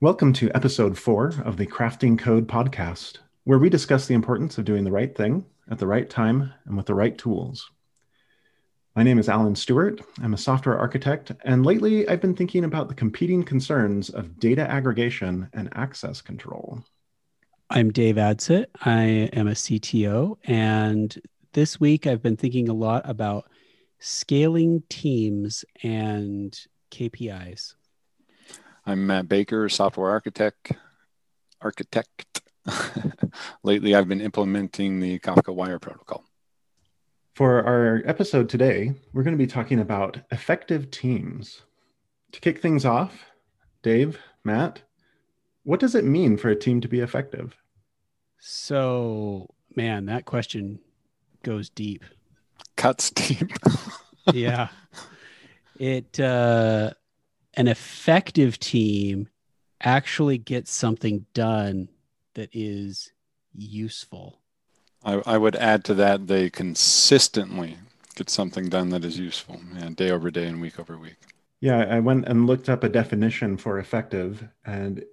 Welcome to episode four of the Crafting Code podcast, where we discuss the importance of doing the right thing at the right time and with the right tools. My name is Alan Stewart. I'm a software architect, and lately I've been thinking about the competing concerns of data aggregation and access control. I'm Dave Adsit. I am a CTO, and this week I've been thinking a lot about scaling teams and KPIs. I'm Matt Baker, software architect. Architect. Lately, I've been implementing the Kafka Wire protocol. For our episode today, we're going to be talking about effective teams. To kick things off, Dave, Matt, what does it mean for a team to be effective? So, man, that question goes deep. Cuts deep. yeah. It uh an effective team actually gets something done that is useful. I, I would add to that they consistently get something done that is useful, and day over day and week over week. Yeah, I went and looked up a definition for effective, and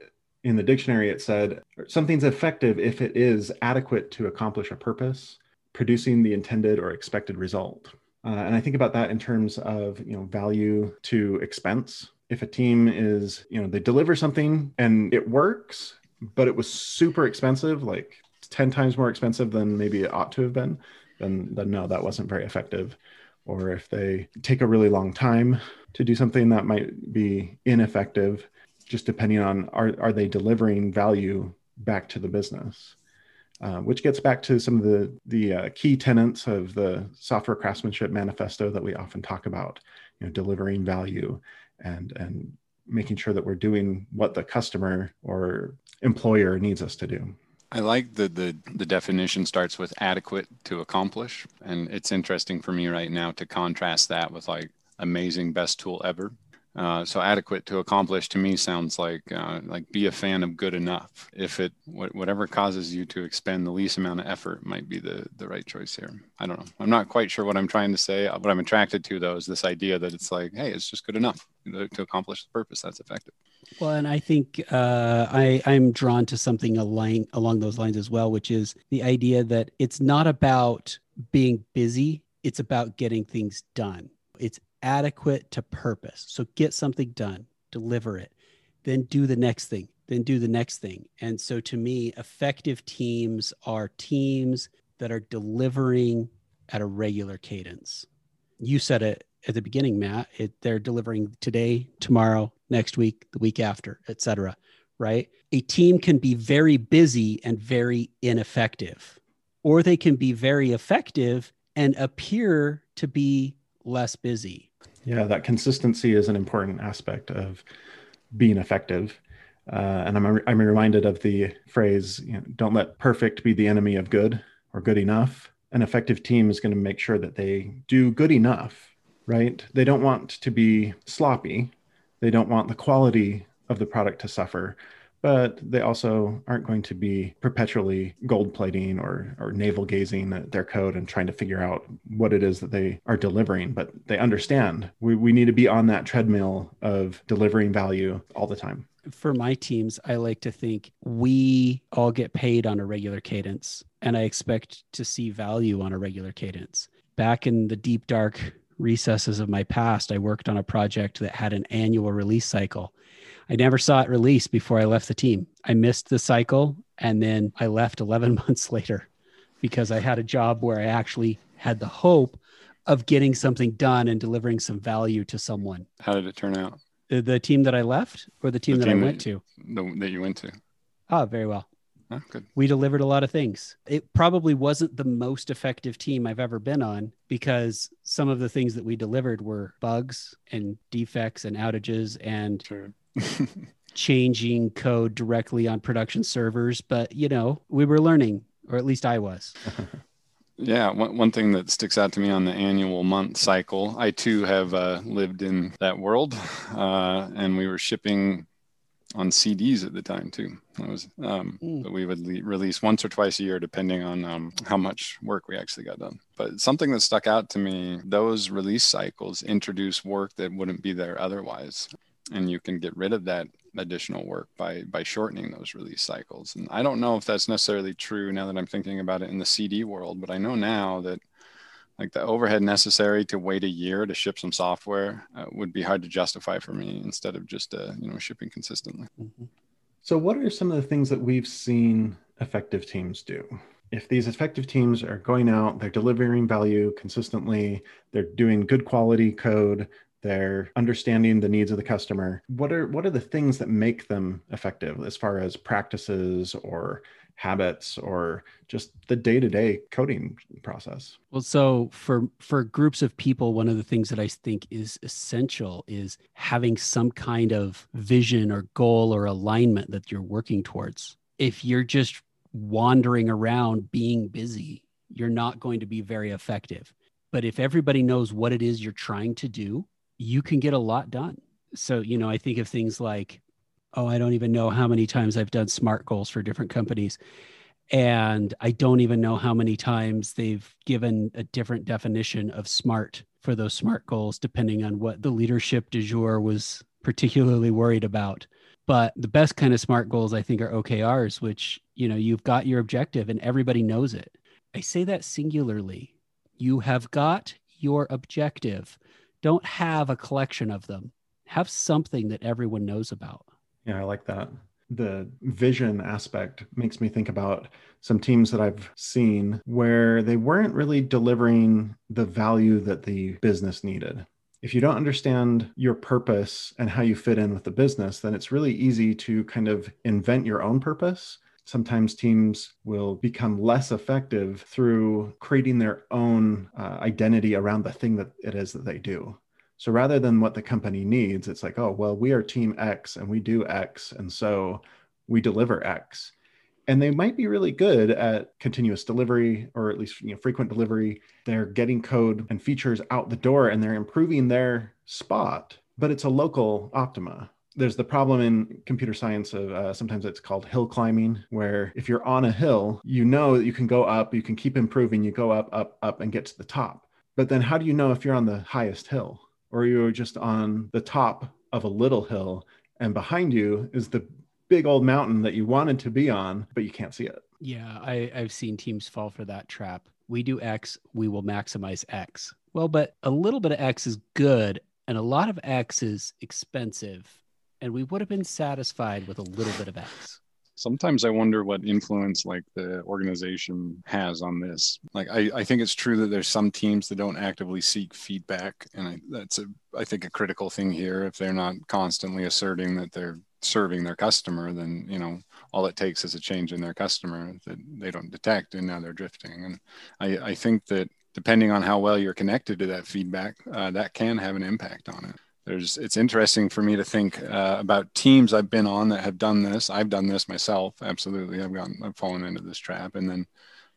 in the dictionary it said something's effective if it is adequate to accomplish a purpose, producing the intended or expected result. Uh, and I think about that in terms of you know value to expense if a team is, you know, they deliver something and it works, but it was super expensive, like 10 times more expensive than maybe it ought to have been, then, then no, that wasn't very effective. Or if they take a really long time to do something that might be ineffective, just depending on are, are they delivering value back to the business? Uh, which gets back to some of the the uh, key tenets of the software craftsmanship manifesto that we often talk about. You know, delivering value and and making sure that we're doing what the customer or employer needs us to do. I like the, the the definition starts with adequate to accomplish, and it's interesting for me right now to contrast that with like amazing best tool ever. Uh, so adequate to accomplish to me sounds like uh, like be a fan of good enough. If it whatever causes you to expend the least amount of effort might be the the right choice here. I don't know. I'm not quite sure what I'm trying to say. What I'm attracted to though is this idea that it's like, hey, it's just good enough to, accomplish the purpose that's effective. Well, and I think uh, I I'm drawn to something along along those lines as well, which is the idea that it's not about being busy; it's about getting things done. It's adequate to purpose. So get something done, deliver it, then do the next thing, then do the next thing. And so to me, effective teams are teams that are delivering at a regular cadence. You said it at the beginning, Matt. It, they're delivering today, tomorrow, next week, the week after, etc. Right? A team can be very busy and very ineffective, or they can be very effective and appear to be less busy. Yeah, that consistency is an important aspect of being effective. Uh, and I'm, I'm reminded of the phrase, you know, don't let perfect be the enemy of good or good enough. An effective team is going to make sure that they do good enough, right? They don't want to be sloppy. They don't want the quality of the product to suffer but they also aren't going to be perpetually gold plating or, or navel gazing at their code and trying to figure out what it is that they are delivering. But they understand we, we need to be on that treadmill of delivering value all the time. For my teams, I like to think we all get paid on a regular cadence, and I expect to see value on a regular cadence. Back in the deep, dark recesses of my past, I worked on a project that had an annual release cycle I never saw it released before I left the team. I missed the cycle and then I left 11 months later because I had a job where I actually had the hope of getting something done and delivering some value to someone. How did it turn out? The, the team that I left or the team, the that team I went that, to? The, that you went to. Oh, very well. Oh, good. We delivered a lot of things. It probably wasn't the most effective team I've ever been on because some of the things that we delivered were bugs and defects and outages and sure changing code directly on production servers, but you know, we were learning, or at least I was. Yeah, one, one thing that sticks out to me on the annual month cycle, I too have uh, lived in that world, uh, and we were shipping on CDs at the time too. That was um, mm. we would le- release once or twice a year, depending on um, how much work we actually got done. But something that stuck out to me: those release cycles introduce work that wouldn't be there otherwise and you can get rid of that additional work by by shortening those release cycles and i don't know if that's necessarily true now that i'm thinking about it in the cd world but i know now that like the overhead necessary to wait a year to ship some software uh, would be hard to justify for me instead of just uh, you know shipping consistently mm-hmm. so what are some of the things that we've seen effective teams do if these effective teams are going out they're delivering value consistently they're doing good quality code they're understanding the needs of the customer what are what are the things that make them effective as far as practices or habits or just the day-to-day coding process? Well so for for groups of people one of the things that i think is essential is having some kind of vision or goal or alignment that you're working towards. If you're just wandering around being busy you're not going to be very effective. But if everybody knows what it is you're trying to do you can get a lot done. So, you know, I think of things like, oh, I don't even know how many times I've done SMART goals for different companies. And I don't even know how many times they've given a different definition of SMART for those SMART goals, depending on what the leadership du jour was particularly worried about. But the best kind of SMART goals, I think, are OKRs, which, you know, you've got your objective and everybody knows it. I say that singularly. You have got your objective don't have a collection of them have something that everyone knows about yeah i like that the vision aspect makes me think about some teams that I've seen where they weren't really delivering the value that the business needed. If you don't understand your purpose and how you fit in with the business, then it's really easy to kind of invent your own purpose. Sometimes teams will become less effective through creating their own uh, identity around the thing that it is that they do. So rather than what the company needs, it's like, oh, well, we are team X and we do X. And so we deliver X. And they might be really good at continuous delivery or at least you know, frequent delivery. They're getting code and features out the door and they're improving their spot, but it's a local optima. There's the problem in computer science of uh, sometimes it's called hill climbing, where if you're on a hill, you know that you can go up, you can keep improving, you go up, up, up, and get to the top. But then how do you know if you're on the highest hill? Or you're just on the top of a little hill and behind you is the big old mountain that you wanted to be on, but you can't see it. Yeah, I, I've seen teams fall for that trap. We do X, we will maximize X. Well, but a little bit of X is good, and a lot of X is expensive. And we would have been satisfied with a little bit of X sometimes I wonder what influence like the organization has on this. Like I, I think it's true that there's some teams that don't actively seek feedback, and I, that's a I think a critical thing here. If they're not constantly asserting that they're serving their customer, then you know all it takes is a change in their customer that they don't detect, and now they're drifting. And I, I think that depending on how well you're connected to that feedback, uh, that can have an impact on it there's it's interesting for me to think uh, about teams I've been on that have done this. I've done this myself. Absolutely, I've gone I've fallen into this trap, and then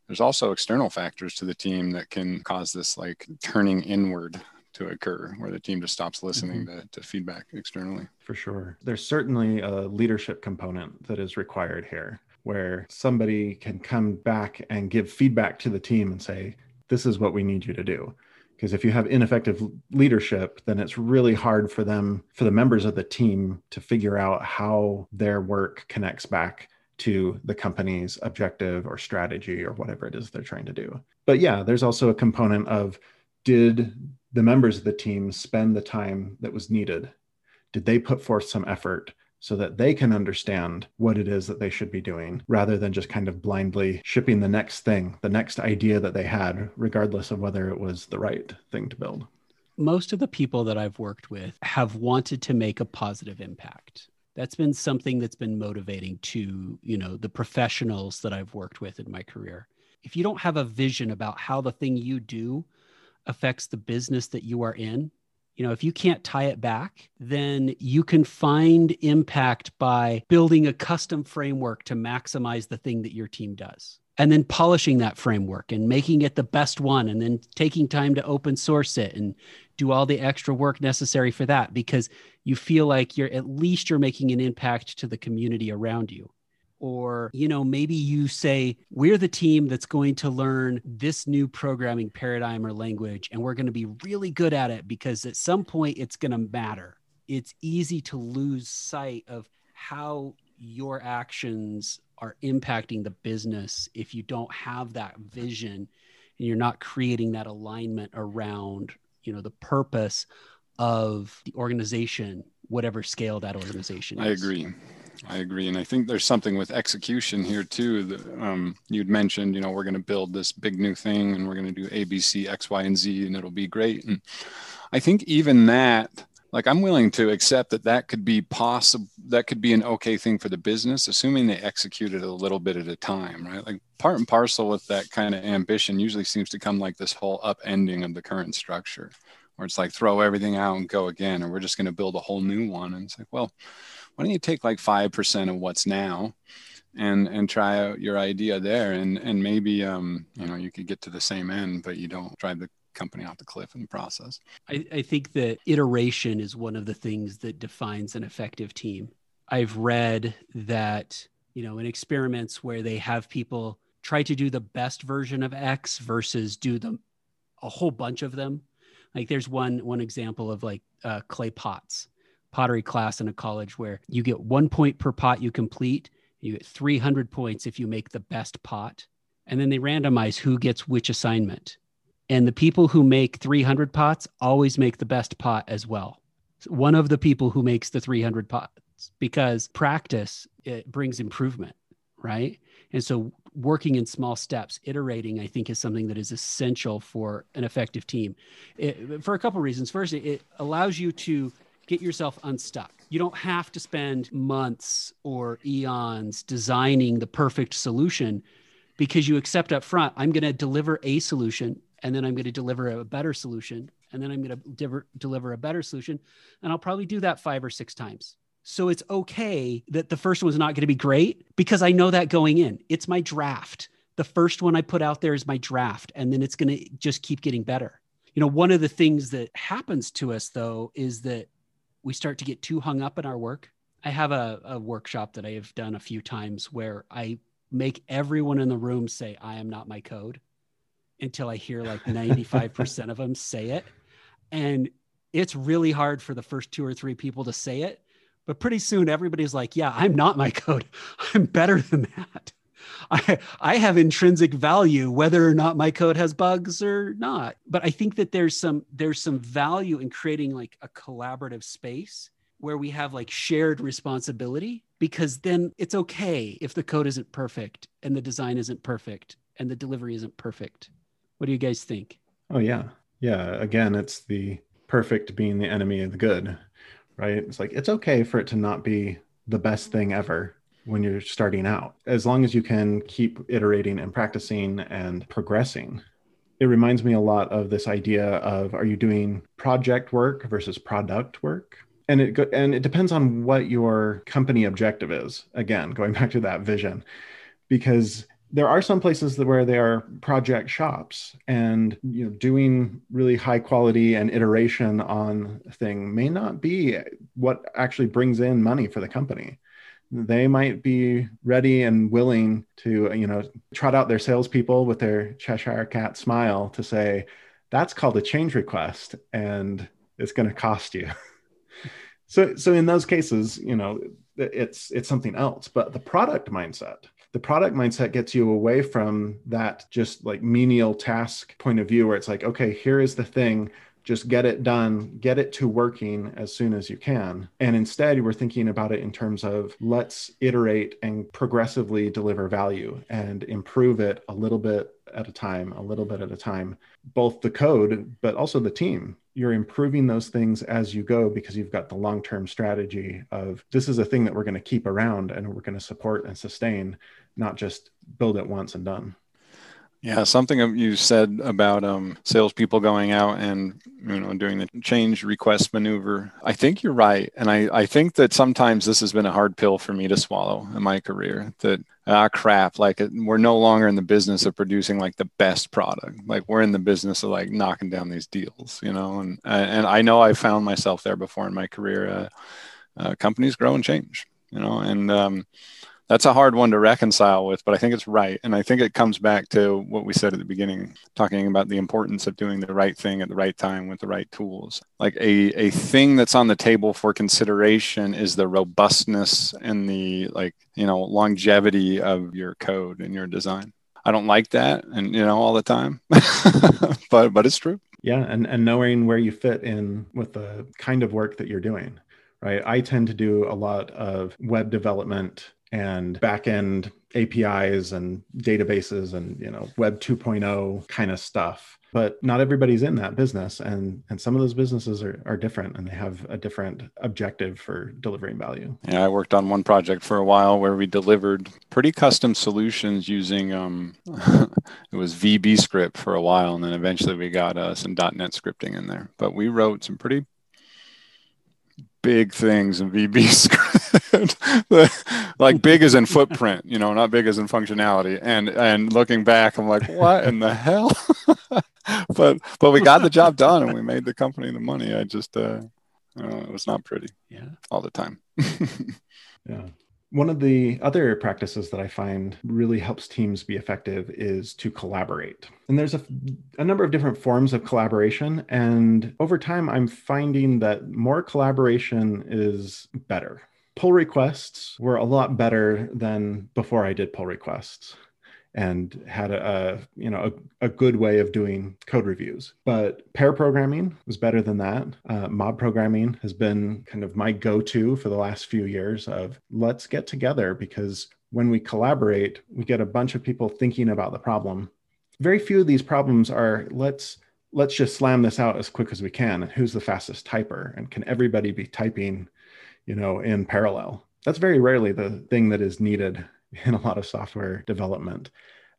there's also external factors to the team that can cause this like turning inward to occur where the team just stops listening mm-hmm. to, to feedback externally for sure there's certainly a leadership component that is required here where somebody can come back and give feedback to the team and say this is what we need you to do because if you have ineffective leadership then it's really hard for them for the members of the team to figure out how their work connects back to the company's objective or strategy or whatever it is they're trying to do. But yeah there's also a component of did the members of the team spend the time that was needed? Did they put forth some effort so that they can understand what it is that they should be doing rather than just kind of blindly shipping the next thing, the next idea that they had, regardless of whether it was the right thing to build. Most of the people that I've worked with have wanted to make a positive impact. That's been something that's been motivating to, you know, the professionals that I've worked with in my career. If you don't have a vision about how the thing you do affects the business that you are in, you know if you can't tie it back then you can find impact by building a custom framework to maximize the thing that your team does. And then polishing that framework and making it the best one and then taking time to open source it and do all the extra work necessary for that because you feel like you're at least you're making an impact to the community around you or you know maybe you say we're the team that's going to learn this new programming paradigm or language and we're going to be really good at it because at some point it's going to matter it's easy to lose sight of how your actions are impacting the business if you don't have that vision and you're not creating that alignment around you know the purpose of the organization whatever scale that organization is. I agree. I agree, and I think there's something with execution here too. That, um, you'd mentioned, you know, we're going to build this big new thing, and we're going to do A, B, C, X, Y, and Z, and it'll be great. And I think even that, like, I'm willing to accept that that could be possible. That could be an okay thing for the business, assuming they execute it a little bit at a time, right? Like part and parcel with that kind of ambition usually seems to come like this whole upending of the current structure where it's like throw everything out and go again, or we're just going to build a whole new one. And it's like, well, why don't you take like five percent of what's now, and and try out your idea there, and and maybe um you know you could get to the same end, but you don't drive the company off the cliff in the process. I, I think that iteration is one of the things that defines an effective team. I've read that you know in experiments where they have people try to do the best version of X versus do them a whole bunch of them like there's one one example of like uh, clay pots, pottery class in a college where you get one point per pot you complete. You get 300 points if you make the best pot, and then they randomize who gets which assignment. And the people who make 300 pots always make the best pot as well. One of the people who makes the 300 pots because practice it brings improvement, right? And so working in small steps, iterating, I think is something that is essential for an effective team it, for a couple of reasons. First, it allows you to get yourself unstuck. You don't have to spend months or eons designing the perfect solution because you accept up front, I'm going to deliver a solution and then I'm going to deliver a better solution and then I'm going to deliver, deliver a better solution. And I'll probably do that five or six times. So it's okay that the first one's not going to be great because I know that going in. It's my draft. The first one I put out there is my draft, and then it's going to just keep getting better. You know, one of the things that happens to us though is that we start to get too hung up in our work. I have a, a workshop that I have done a few times where I make everyone in the room say, I am not my code until I hear like 95% of them say it. And it's really hard for the first two or three people to say it but pretty soon everybody's like, yeah, I'm not my code. I'm better than that. I, I have intrinsic value whether or not my code has bugs or not. But I think that there's some there's some value in creating like a collaborative space where we have like shared responsibility because then it's okay if the code isn't perfect and the design isn't perfect and the delivery isn't perfect. What do you guys think? Oh yeah. Yeah, again, it's the perfect being the enemy of the good right? It's like it's okay for it to not be the best thing ever when you're starting out, as long as you can keep iterating and practicing and progressing. It reminds me a lot of this idea of are you doing project work versus product work? And it and it depends on what your company objective is. Again, going back to that vision, because there are some places that where they are project shops and you know doing really high quality and iteration on thing may not be what actually brings in money for the company they might be ready and willing to you know trot out their salespeople with their cheshire cat smile to say that's called a change request and it's going to cost you. So so in those cases you know it's it's something else. But the product mindset the product mindset gets you away from that just like menial task point of view where it's like okay here is the thing just get it done get it to working as soon as you can. And instead we're thinking about it in terms of let's iterate and progressively deliver value and improve it a little bit at a time a little bit at a time. Both the code but also the team. You're improving those things as you go because you've got the long-term strategy of this is a thing that we're going to keep around and we're going to support and sustain not just build it once and done yeah, something you said about um, salespeople going out and you know doing the change request maneuver. I think you're right, and I, I think that sometimes this has been a hard pill for me to swallow in my career. That ah crap, like we're no longer in the business of producing like the best product. Like we're in the business of like knocking down these deals, you know. And and I know I found myself there before in my career. Uh, uh, companies grow and change, you know, and um, that's a hard one to reconcile with, but I think it's right. And I think it comes back to what we said at the beginning, talking about the importance of doing the right thing at the right time with the right tools. Like a, a thing that's on the table for consideration is the robustness and the like, you know, longevity of your code and your design. I don't like that and you know all the time. but but it's true. Yeah, and and knowing where you fit in with the kind of work that you're doing right? I tend to do a lot of web development and backend APIs and databases and you know web 2.0 kind of stuff. But not everybody's in that business and and some of those businesses are, are different and they have a different objective for delivering value. Yeah, I worked on one project for a while where we delivered pretty custom solutions using um it was VB script for a while and then eventually we got uh, some .NET scripting in there. But we wrote some pretty big things in VB script. like big as in footprint, you know, not big as in functionality. And and looking back, I'm like, what in the hell? but but we got the job done and we made the company the money. I just uh, uh it was not pretty. Yeah. All the time. yeah. One of the other practices that I find really helps teams be effective is to collaborate. And there's a, a, number of different forms of collaboration. And over time, I'm finding that more collaboration is better. Pull requests were a lot better than before I did pull requests and had a, a you know a, a, good way of doing code reviews. But pair programming was better than that. Uh, mob programming has been kind of my go-to for the last few years of let's get together because when we collaborate we get a bunch of people thinking about the problem. Very few of these problems are let's let's just slam this out as quick as we can and who's the fastest typer and can everybody be typing you know in parallel? That's very rarely the thing that is needed in a lot of software development.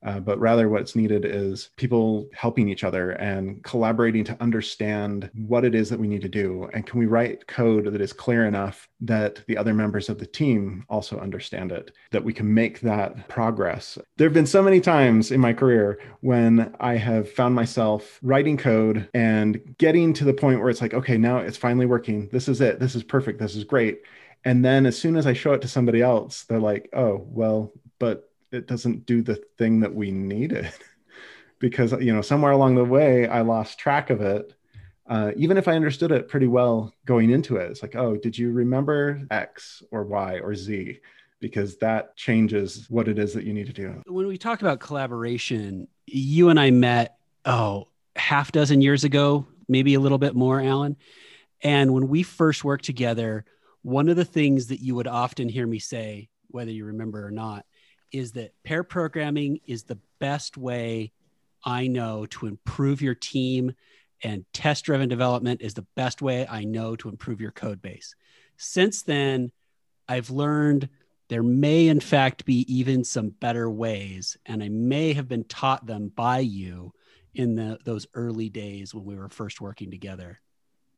Uh, but rather, what's needed is people helping each other and collaborating to understand what it is that we need to do. And can we write code that is clear enough that the other members of the team also understand it, that we can make that progress? There have been so many times in my career when I have found myself writing code and getting to the point where it's like, okay, now it's finally working. This is it. This is perfect. This is great and then as soon as I show it to somebody else, they're like, oh, well, but it doesn't do the thing that we needed. because, you know, somewhere along the way, I lost track of it. Uh, even if I understood it pretty well going into it, it's like, oh, did you remember X or Y or Z? Because that changes what it is that you need to do. When we talk about collaboration, you and I met, oh, half dozen years ago, maybe a little bit more, Alan. And when we first worked together, one of the things that you would often hear me say, whether you remember or not, is that pair programming is the best way I know to improve your team, and test driven development is the best way I know to improve your code base. Since then, I've learned there may, in fact, be even some better ways, and I may have been taught them by you in the, those early days when we were first working together.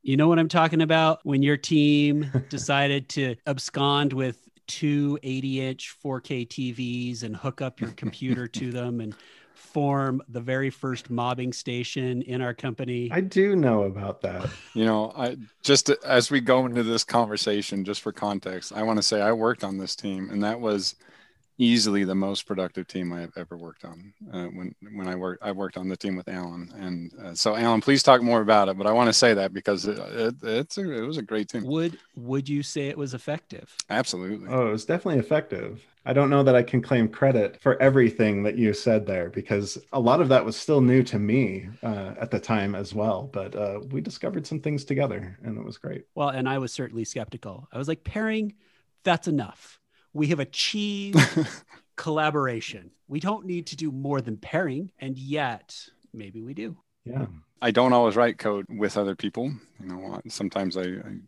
You know what I'm talking about? When your team decided to abscond with two 80 inch 4K TVs and hook up your computer to them and form the very first mobbing station in our company. I do know about that. You know, I just as we go into this conversation, just for context, I want to say I worked on this team and that was easily the most productive team I have ever worked on. Uh, when when I worked, I worked on the team with Alan, and uh, so Alan, please talk more about it. But I want to say that because it, it it's a, it was a great team. Would would you say it was effective? Absolutely. Oh, it was definitely effective. I don't know that I can claim credit for everything that you said there because a lot of that was still new to me uh, at the time as well. But uh, we discovered some things together, and it was great. Well, and I was certainly skeptical. I was like, pairing, that's enough we have achieved collaboration. We don't need to do more than pairing, and yet maybe we do. Yeah. I don't always write code with other people. You know, sometimes I, I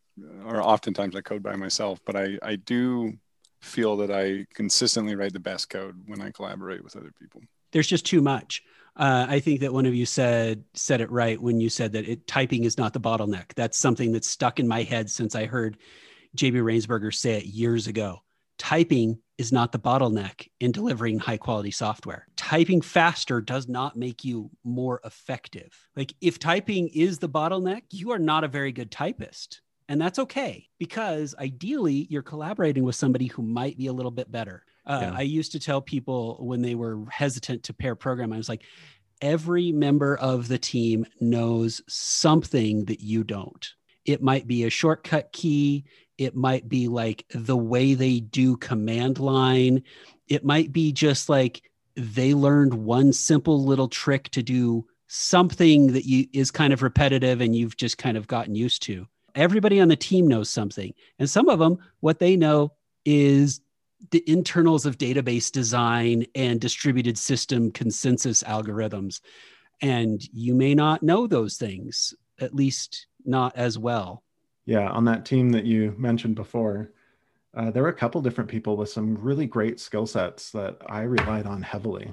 or oftentimes I code by myself, but I, I do feel that I consistently write the best code when I collaborate with other people. There's just too much. Uh, I think that one of you said said it right when you said that it, typing is not the bottleneck. That's something that's stuck in my head since I heard JB Rainsberger say it years ago typing is not the bottleneck in delivering high quality software. Typing faster does not make you more effective. Like if typing is the bottleneck, you are not a very good typist. And that's okay because ideally you're collaborating with somebody who might be a little bit better. Uh, Yeah. I used to tell people when they were hesitant to pair program, I was like, every member of the team knows something that you don't. It might be a shortcut key. It might be like the way they do command line. It might be just like they learned one simple little trick to do something that you is kind of repetitive and you've just kind of gotten used to. Everybody on the team knows something. And some of them, what they know is the internals of database design and distributed system consensus algorithms. And you may not know those things, at least not as well. Yeah, on that team that you mentioned before, uh, there were a couple different people with some really great skill sets that I relied on heavily.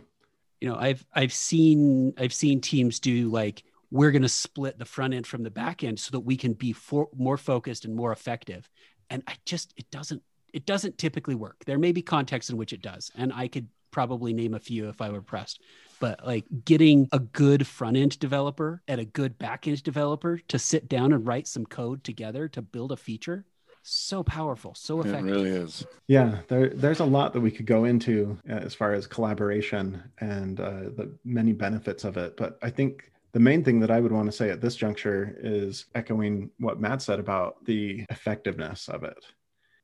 You know, I've I've seen I've seen teams do like we're going to split the front end from the back end so that we can be for, more focused and more effective. And I just it doesn't it doesn't typically work. There may be contexts in which it does, and I could probably name a few if I were pressed. But like getting a good front end developer and a good back end developer to sit down and write some code together to build a feature, so powerful, so effective. It effective. really is. Yeah, there, there's a lot that we could go into uh, as far as collaboration and uh, the many benefits of it. But I think the main thing that I would want to say at this juncture is echoing what Matt said about the effectiveness of it.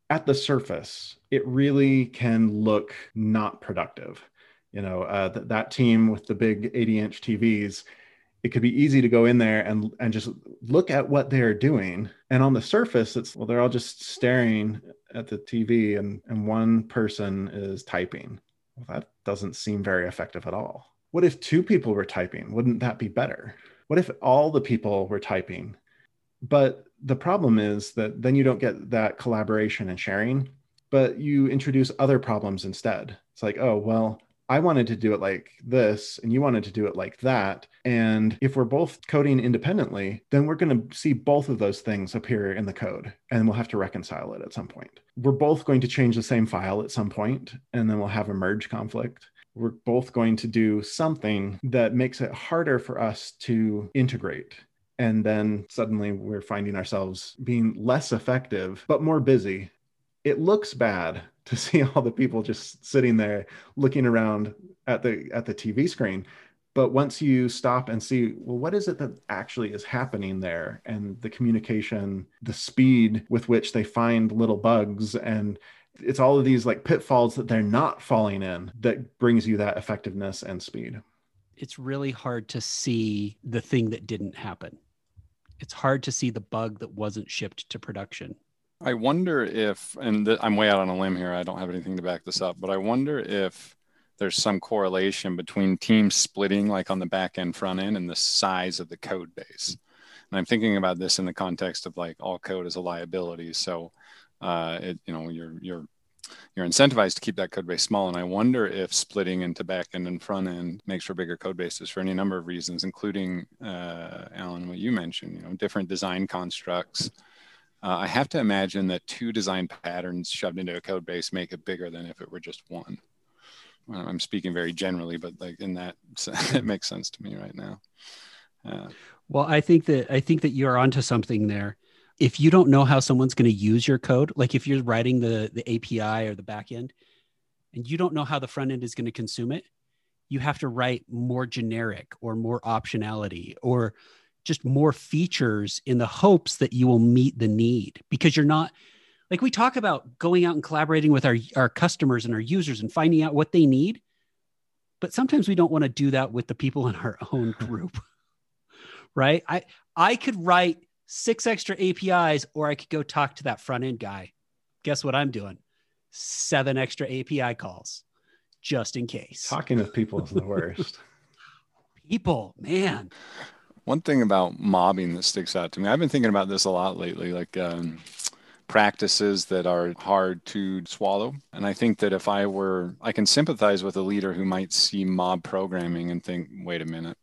At the surface, it really can look not productive. You know, uh, th- that team with the big 80 inch TVs, it could be easy to go in there and, and just look at what they're doing. And on the surface, it's, well, they're all just staring at the TV and, and one person is typing. Well, that doesn't seem very effective at all. What if two people were typing? Wouldn't that be better? What if all the people were typing? But the problem is that then you don't get that collaboration and sharing, but you introduce other problems instead. It's like, oh, well, I wanted to do it like this, and you wanted to do it like that. And if we're both coding independently, then we're going to see both of those things appear in the code, and we'll have to reconcile it at some point. We're both going to change the same file at some point, and then we'll have a merge conflict. We're both going to do something that makes it harder for us to integrate. And then suddenly we're finding ourselves being less effective, but more busy. It looks bad to see all the people just sitting there looking around at the at the TV screen. But once you stop and see, well, what is it that actually is happening there? And the communication, the speed with which they find little bugs, and it's all of these like pitfalls that they're not falling in that brings you that effectiveness and speed. It's really hard to see the thing that didn't happen. It's hard to see the bug that wasn't shipped to production. I wonder if, and th- I'm way out on a limb here. I don't have anything to back this up, but I wonder if there's some correlation between teams splitting, like on the back end, front end, and the size of the code base. And I'm thinking about this in the context of like all code is a liability. So, uh, it, you know, you're you're you're incentivized to keep that code base small. And I wonder if splitting into back end and front end makes for bigger code bases for any number of reasons, including uh, Alan, what you mentioned. You know, different design constructs. Uh, I have to imagine that two design patterns shoved into a code base make it bigger than if it were just one. I'm speaking very generally, but like in that, it makes sense to me right now. Uh, Well, I think that I think that you're onto something there. If you don't know how someone's going to use your code, like if you're writing the the API or the back end, and you don't know how the front end is going to consume it, you have to write more generic or more optionality or just more features in the hopes that you will meet the need because you're not like we talk about going out and collaborating with our our customers and our users and finding out what they need but sometimes we don't want to do that with the people in our own group right? I i could write six extra apis or i could go talk to that front end guy. Guess what i'm doing? Seven extra api calls just in case. Talking with people is the worst. people man One thing about mobbing that sticks out to me, I've been thinking about this a lot lately, like um, practices that are hard to swallow. And I think that if I were, I can sympathize with a leader who might see mob programming and think, wait a minute.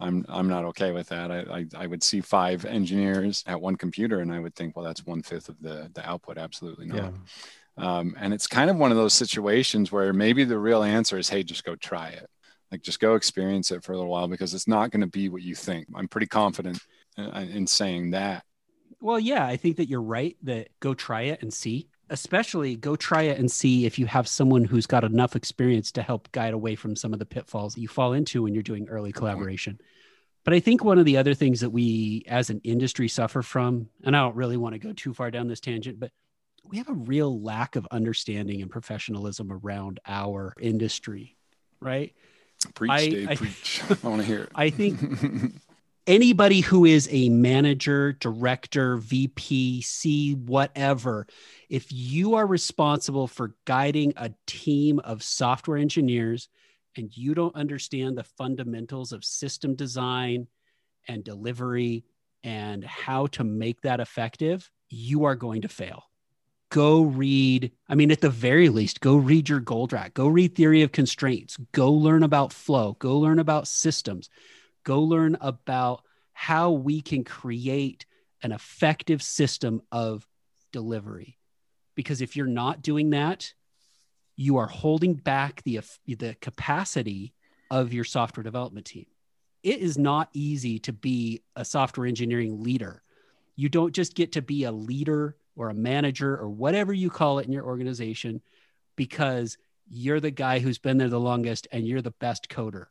I'm, I'm not okay with that. I, I, I would see five engineers at one computer and I would think, well, that's one fifth of the, the output. Absolutely not. yeah. Um, and it's kind of one of those situations where maybe the real answer is, hey, just go try it. Like, just go experience it for a little while because it's not going to be what you think. I'm pretty confident in, in saying that. Well, yeah, I think that you're right that go try it and see. especially go try it and see if you have someone who's got enough experience to help guide away from some of the pitfalls that you fall into when you're doing early collaboration. But I think one of the other things that we as an industry suffer from, and I don't really want to go too far down this tangent, but we have a real lack of understanding and professionalism around our industry, right? Preach, I, Dave, I, preach. I want to hear it. I think anybody who is a manager, director, VP, C, whatever, if you are responsible for guiding a team of software engineers and you don't understand the fundamentals of system design and delivery and how to make that effective, you are going to fail. Go read, I mean, at the very least, go read your Goldratt, go read Theory of Constraints, go learn about flow, go learn about systems, go learn about how we can create an effective system of delivery. Because if you're not doing that, you are holding back the, the capacity of your software development team. It is not easy to be a software engineering leader. You don't just get to be a leader or a manager or whatever you call it in your organization because you're the guy who's been there the longest and you're the best coder.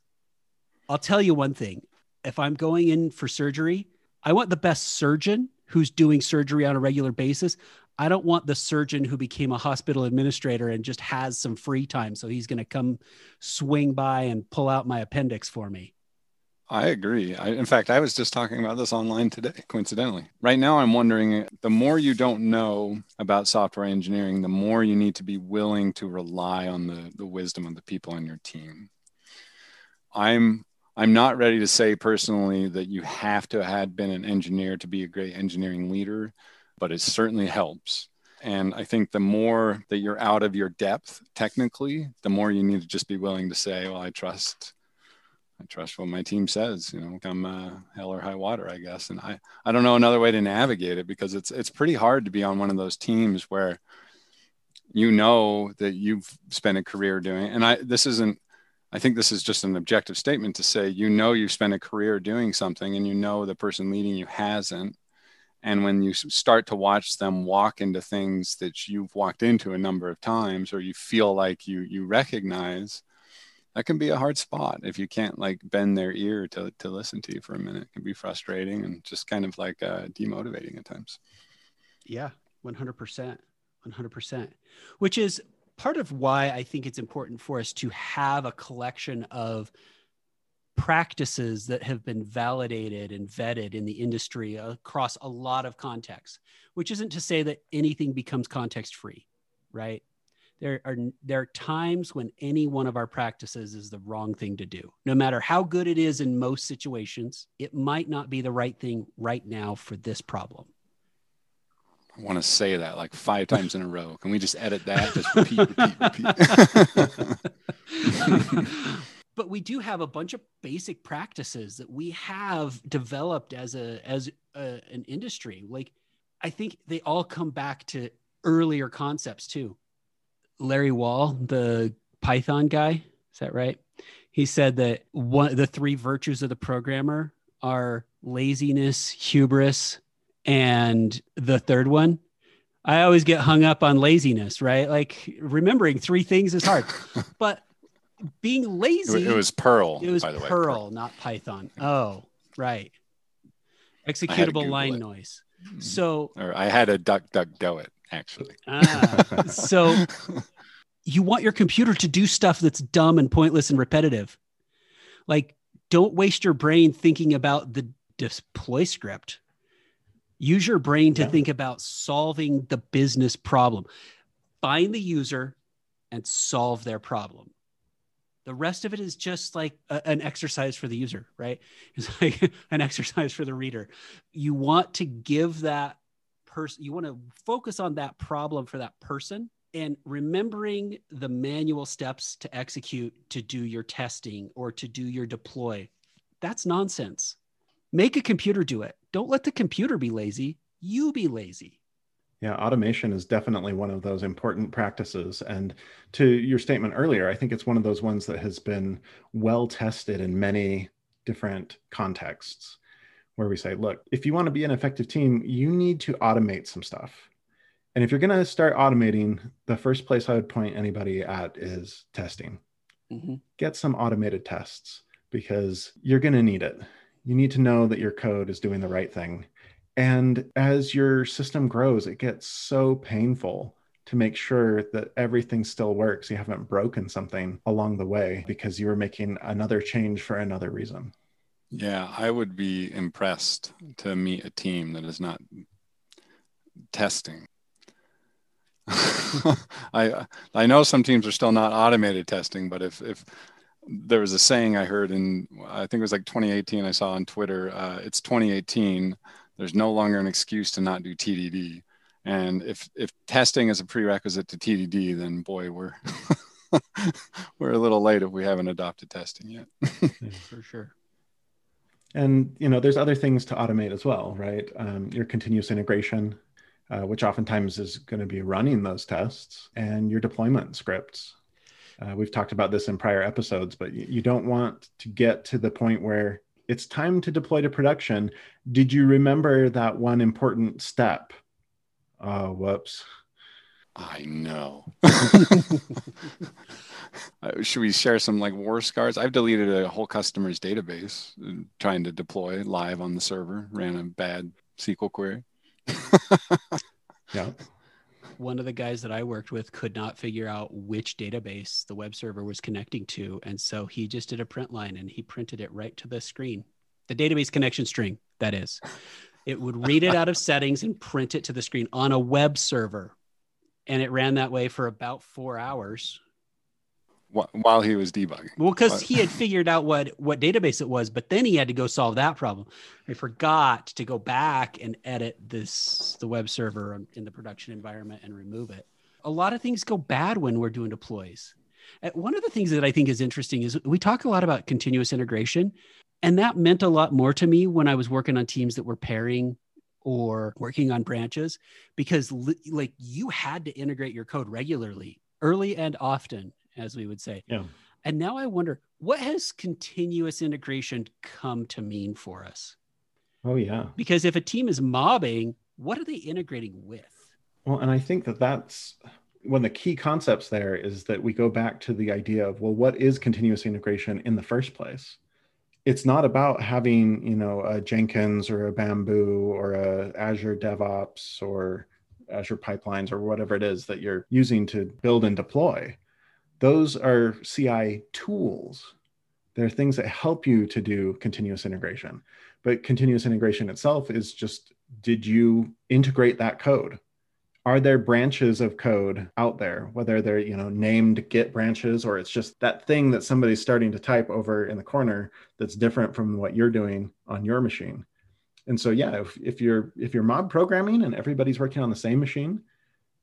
I'll tell you one thing if I'm going in for surgery, I want the best surgeon who's doing surgery on a regular basis. I don't want the surgeon who became a hospital administrator and just has some free time. So he's going to come swing by and pull out my appendix for me. I agree. I, in fact, I was just talking about this online today, coincidentally. Right now, I'm wondering the more you don't know about software engineering, the more you need to be willing to rely on the, the wisdom of the people on your team. I'm I'm not ready to say personally that you have to have been an engineer to be a great engineering leader but it certainly helps. And I think the more that you're out of your depth technically, the more you need to just be willing to say, well, I trust, I trust what my team says, you know, come uh, hell or high water, I guess. And I, I don't know another way to navigate it because it's, it's pretty hard to be on one of those teams where you know that you've spent a career doing, and I, this isn't, I think this is just an objective statement to say, you know, you've spent a career doing something and you know the person leading you hasn't and when you start to watch them walk into things that you've walked into a number of times or you feel like you you recognize that can be a hard spot if you can't like bend their ear to, to listen to you for a minute it can be frustrating and just kind of like uh, demotivating at times yeah 100% 100% which is part of why i think it's important for us to have a collection of practices that have been validated and vetted in the industry across a lot of contexts, which isn't to say that anything becomes context free, right? There are there are times when any one of our practices is the wrong thing to do. No matter how good it is in most situations, it might not be the right thing right now for this problem. I want to say that like five times in a row. Can we just edit that? Just repeat, repeat, repeat. but we do have a bunch of basic practices that we have developed as a as a, an industry like i think they all come back to earlier concepts too larry wall the python guy is that right he said that one the three virtues of the programmer are laziness hubris and the third one i always get hung up on laziness right like remembering three things is hard but being lazy. It was Perl. It was Perl, way, Perl, not Python. Oh, right. Executable line it. noise. Mm-hmm. So, or I had a duck, duck, do it actually. Ah, so you want your computer to do stuff that's dumb and pointless and repetitive. Like, don't waste your brain thinking about the deploy script. Use your brain to yeah. think about solving the business problem. Find the user and solve their problem. The rest of it is just like a, an exercise for the user, right? It's like an exercise for the reader. You want to give that person, you want to focus on that problem for that person and remembering the manual steps to execute to do your testing or to do your deploy. That's nonsense. Make a computer do it. Don't let the computer be lazy. You be lazy. Yeah, automation is definitely one of those important practices. And to your statement earlier, I think it's one of those ones that has been well tested in many different contexts where we say, look, if you want to be an effective team, you need to automate some stuff. And if you're going to start automating, the first place I would point anybody at is testing. Mm-hmm. Get some automated tests because you're going to need it. You need to know that your code is doing the right thing. And as your system grows, it gets so painful to make sure that everything still works. You haven't broken something along the way because you were making another change for another reason. Yeah, I would be impressed to meet a team that is not testing. I I know some teams are still not automated testing, but if if there was a saying I heard in I think it was like 2018 I saw on Twitter, uh, it's 2018. There's no longer an excuse to not do TDD. And if if testing is a prerequisite to TDD, then boy, we're we're a little late if we haven't adopted testing yet. For sure and you know there's other things to automate as well right? Um, your continuous integration uh, which oftentimes is going to be running those tests and your deployment scripts. Uh, we've talked about this in prior episodes but you, you don't want to get to the point where it's time to deploy to production. Did you remember that one important step? Oh whoops. I know. Uh, should we share some like war scars? I've deleted a whole customer's database uh, trying to deploy live on the server, ran a bad SQL query. yeah. One of the guys that I worked with could not figure out which database the web server was connecting to. And so he just did a print line and he printed it right to the screen. The database connection string, that is. It would read it out of settings and print it to the screen on a web server and it ran that way for about four hours while he was debugging. Well, because he had figured out what what database it was, but then he had to go solve that problem. I forgot to go back and edit this the web server in the production environment and remove it. A lot of things go bad when we're doing deploys. One of the things that I think is interesting is we talk a lot about continuous integration, and that meant a lot more to me when I was working on teams that were pairing or working on branches because like you had to integrate your code regularly early and often as we would say. Yeah. And now i wonder what has continuous integration come to mean for us? Oh yeah. Because if a team is mobbing what are they integrating with? Well and i think that that's one of the key concepts there is that we go back to the idea of well what is continuous integration in the first place? It's not about having you know a jenkins or a bamboo or a azure devops or azure pipelines or whatever it is that you're using to build and deploy those are ci tools. They're things that help you to do continuous integration. But continuous integration itself is just did you integrate that code? Are there branches of code out there whether they're you know named git branches or it's just that thing that somebody's starting to type over in the corner that's different from what you're doing on your machine? And so yeah if, if you're if you're mob programming and everybody's working on the same machine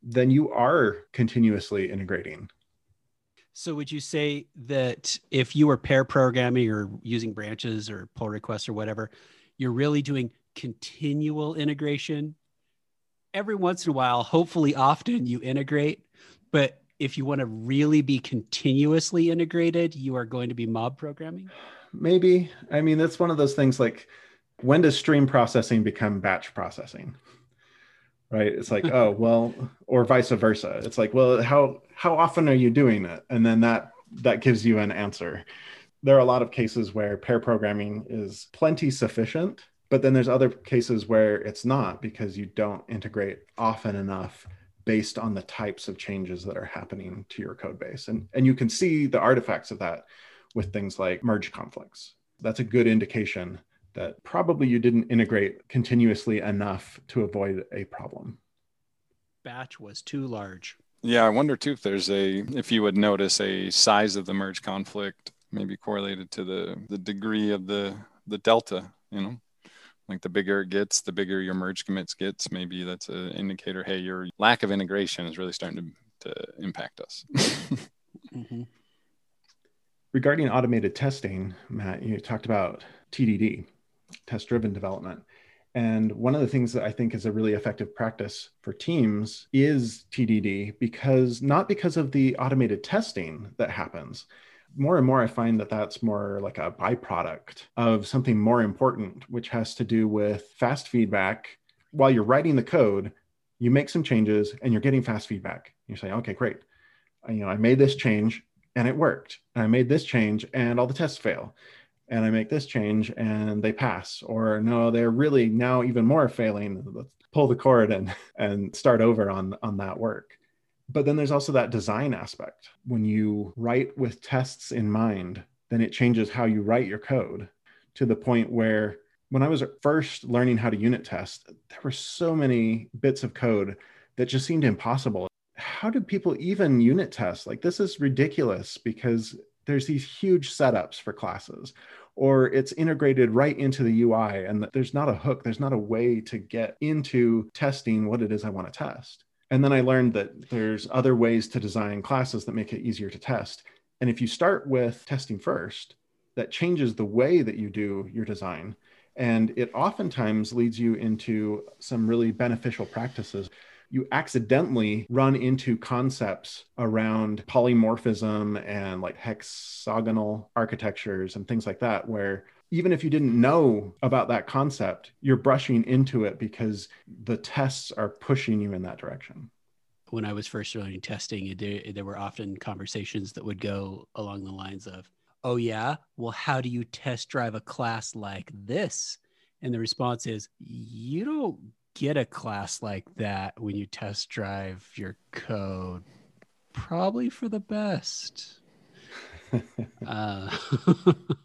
then you are continuously integrating so would you say that if you were pair programming or using branches or pull requests or whatever you're really doing continual integration every once in a while, hopefully often, you integrate. But if you want to really be continuously integrated, you are going to be mob programming? Maybe. I mean, that's one of those things like when does stream processing become batch processing? Right? It's like, oh, well, or vice versa. It's like, well, how how often are you doing it? And then that that gives you an answer. There are a lot of cases where pair programming is plenty sufficient but then there's other cases where it's not because you don't integrate often enough based on the types of changes that are happening to your code base. And, and you can see the artifacts of that with things like merge conflicts. That's a good indication that probably you didn't integrate continuously enough to avoid a problem. Batch was too large. Yeah, I wonder too if there's a if you would notice a size of the merge conflict maybe correlated to the the degree of the the delta, you know like the bigger it gets the bigger your merge commits gets maybe that's an indicator hey your lack of integration is really starting to, to impact us mm-hmm. regarding automated testing matt you talked about tdd test driven development and one of the things that I think is a really effective practice for teams is TDD because not because of the automated testing that happens, more and more i find that that's more like a byproduct of something more important which has to do with fast feedback while you're writing the code you make some changes and you're getting fast feedback. You say, okay, great. You know, I made this change and it worked. And I made this change and all the tests fail. And I make this change and they pass. Or no, they're really now even more failing. Let's pull the cord and and start over on on that work. But then there's also that design aspect. When you write with tests in mind, then it changes how you write your code to the point where when I was first learning how to unit test, there were so many bits of code that just seemed impossible. How do people even unit test? Like, this is ridiculous because there's these huge setups for classes, or it's integrated right into the UI, and there's not a hook, there's not a way to get into testing what it is I want to test. And then I learned that there's other ways to design classes that make it easier to test. And if you start with testing first, that changes the way that you do your design. And it oftentimes leads you into some really beneficial practices. You accidentally run into concepts around polymorphism and like hexagonal architectures and things like that, where even if you didn't know about that concept, you're brushing into it because the tests are pushing you in that direction. When I was first learning testing, there, there were often conversations that would go along the lines of, Oh, yeah? Well, how do you test drive a class like this? And the response is, You don't get a class like that when you test drive your code. Probably for the best. uh,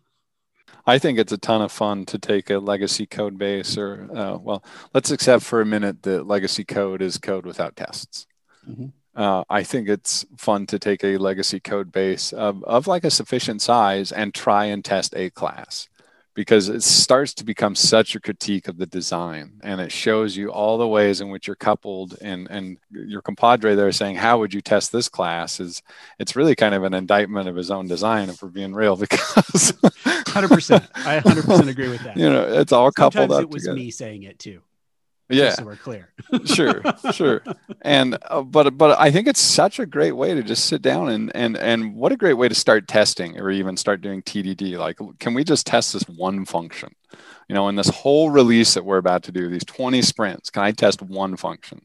I think it's a ton of fun to take a legacy code base, or uh, well, let's accept for a minute that legacy code is code without tests. Mm-hmm. Uh, I think it's fun to take a legacy code base of, of like a sufficient size and try and test a class because it starts to become such a critique of the design and it shows you all the ways in which you're coupled and and your compadre there saying how would you test this class? is it's really kind of an indictment of his own design if we're being real because 100% i 100% agree with that. You know it's all Sometimes coupled up it was together. me saying it too yeah. so we're clear. Sure sure. And uh, but but i think it's such a great way to just sit down and and and what a great way to start testing or even start doing tdd like can we just test this one function? You know in this whole release that we're about to do these 20 sprints can i test one function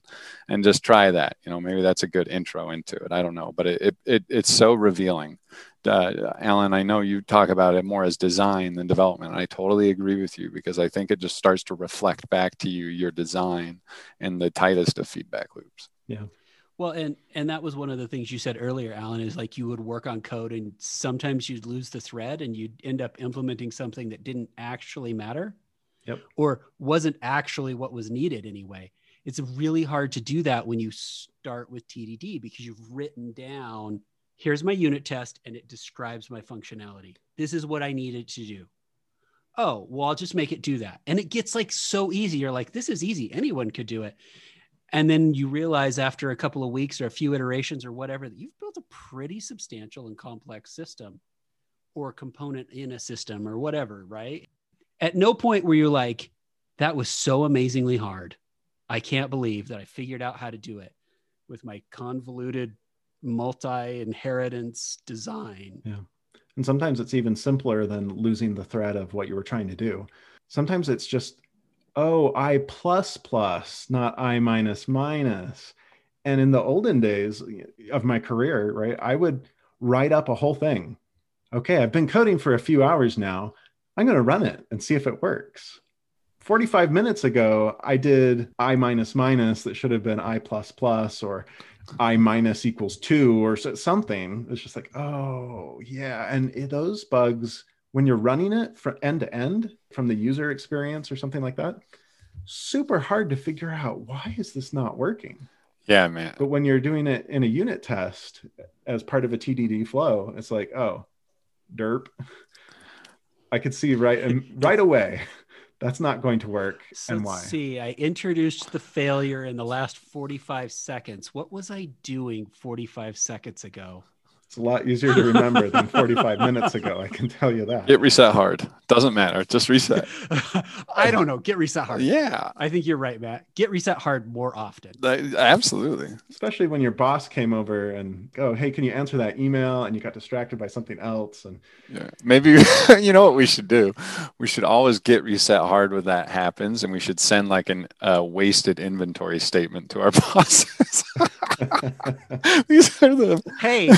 and just try that? You know maybe that's a good intro into it. I don't know but it, it, it it's so revealing uh, Alan, I know you talk about it more as design than development. I totally agree with you because I think it just starts to reflect back to you your design in the tightest of feedback loops. Yeah. Well, and and that was one of the things you said earlier, Alan, is like you would work on code and sometimes you'd lose the thread and you'd end up implementing something that didn't actually matter. Yep. Or wasn't actually what was needed anyway. It's really hard to do that when you start with TDD because you've written down here's my unit test and it describes my functionality. This is what I needed to do. Oh, well, I'll just make it do that. And it gets like so easy. You're like, this is easy. Anyone could do it. And then you realize after a couple of weeks or a few iterations or whatever that you've built a pretty substantial and complex system or component in a system or whatever, right? At no point were you like, that was so amazingly hard. I can't believe that I figured out how to do it with my convoluted multi inheritance design. Yeah. And sometimes it's even simpler than losing the thread of what you were trying to do. Sometimes it's just, oh, I plus plus, not I minus minus. And in the olden days of my career, right, I would write up a whole thing. Okay, I've been coding for a few hours now. I'm going to run it and see if it works. 45 minutes ago, I did I minus minus that should have been I plus plus, or i minus equals two or something. It's just like oh yeah. And those bugs when you're running it from end to end from the user experience or something like that super hard to figure out why is this not working. Yeah man. But when you're doing it in a unit test as part of a tdd flow it's like oh derp. I could see right and right away that's not going to work so and why? see i introduced the failure in the last 45 seconds. What was i doing 45 seconds ago It's a lot easier to remember than 45 minutes ago. I can tell you that. Git reset hard. Doesn't matter. Just reset. I don't know. Git reset hard. Yeah. I think you're right, Matt. Git reset hard more often. I- Absolutely. Especially when your boss came over and go, "Hey, can you answer that email?" and you got distracted by something else. And Yeah. Maybe you know what we should do? We should always git reset hard when that happens, and we should send like an uh, wasted inventory statement to our bosses. These are the Hey,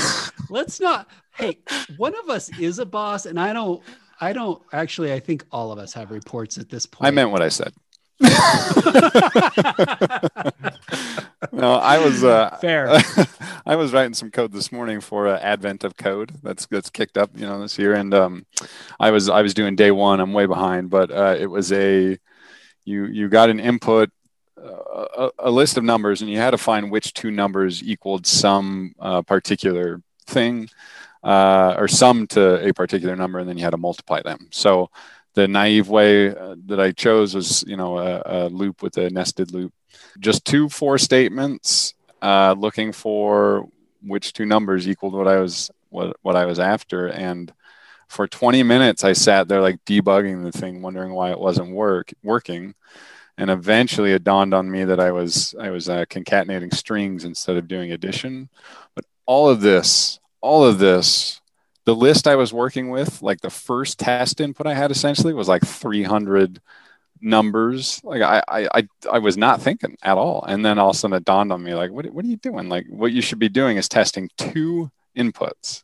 let's not. Hey, one of us is a boss, and I don't. I don't actually. I think all of us have reports at this point. I meant what I said. no, I was uh, Fair. I was writing some code this morning for uh, Advent of Code. That's that's kicked up, you know, this year, and um, I was I was doing day one. I'm way behind, but uh, it was a you you got an input. Uh, a, a list of numbers, and you had to find which two numbers equaled some uh, particular thing, uh, or sum to a particular number, and then you had to multiply them. So, the naive way uh, that I chose was, you know, a, a, loop with a nested loop, just two for statements, uh, looking for which two numbers equaled what I was what what I was after, and for 20 minutes I sat there like debugging the thing, wondering why it wasn't work working, and eventually it dawned on me that I was I was uh, concatenating strings instead of doing addition, but all of this, all of this the list I was working with, like the first test input I had essentially was like 300 numbers. Like I, I, I, was not thinking at all. And then all of a sudden it dawned on me, like, what, what are you doing? Like what you should be doing is testing two inputs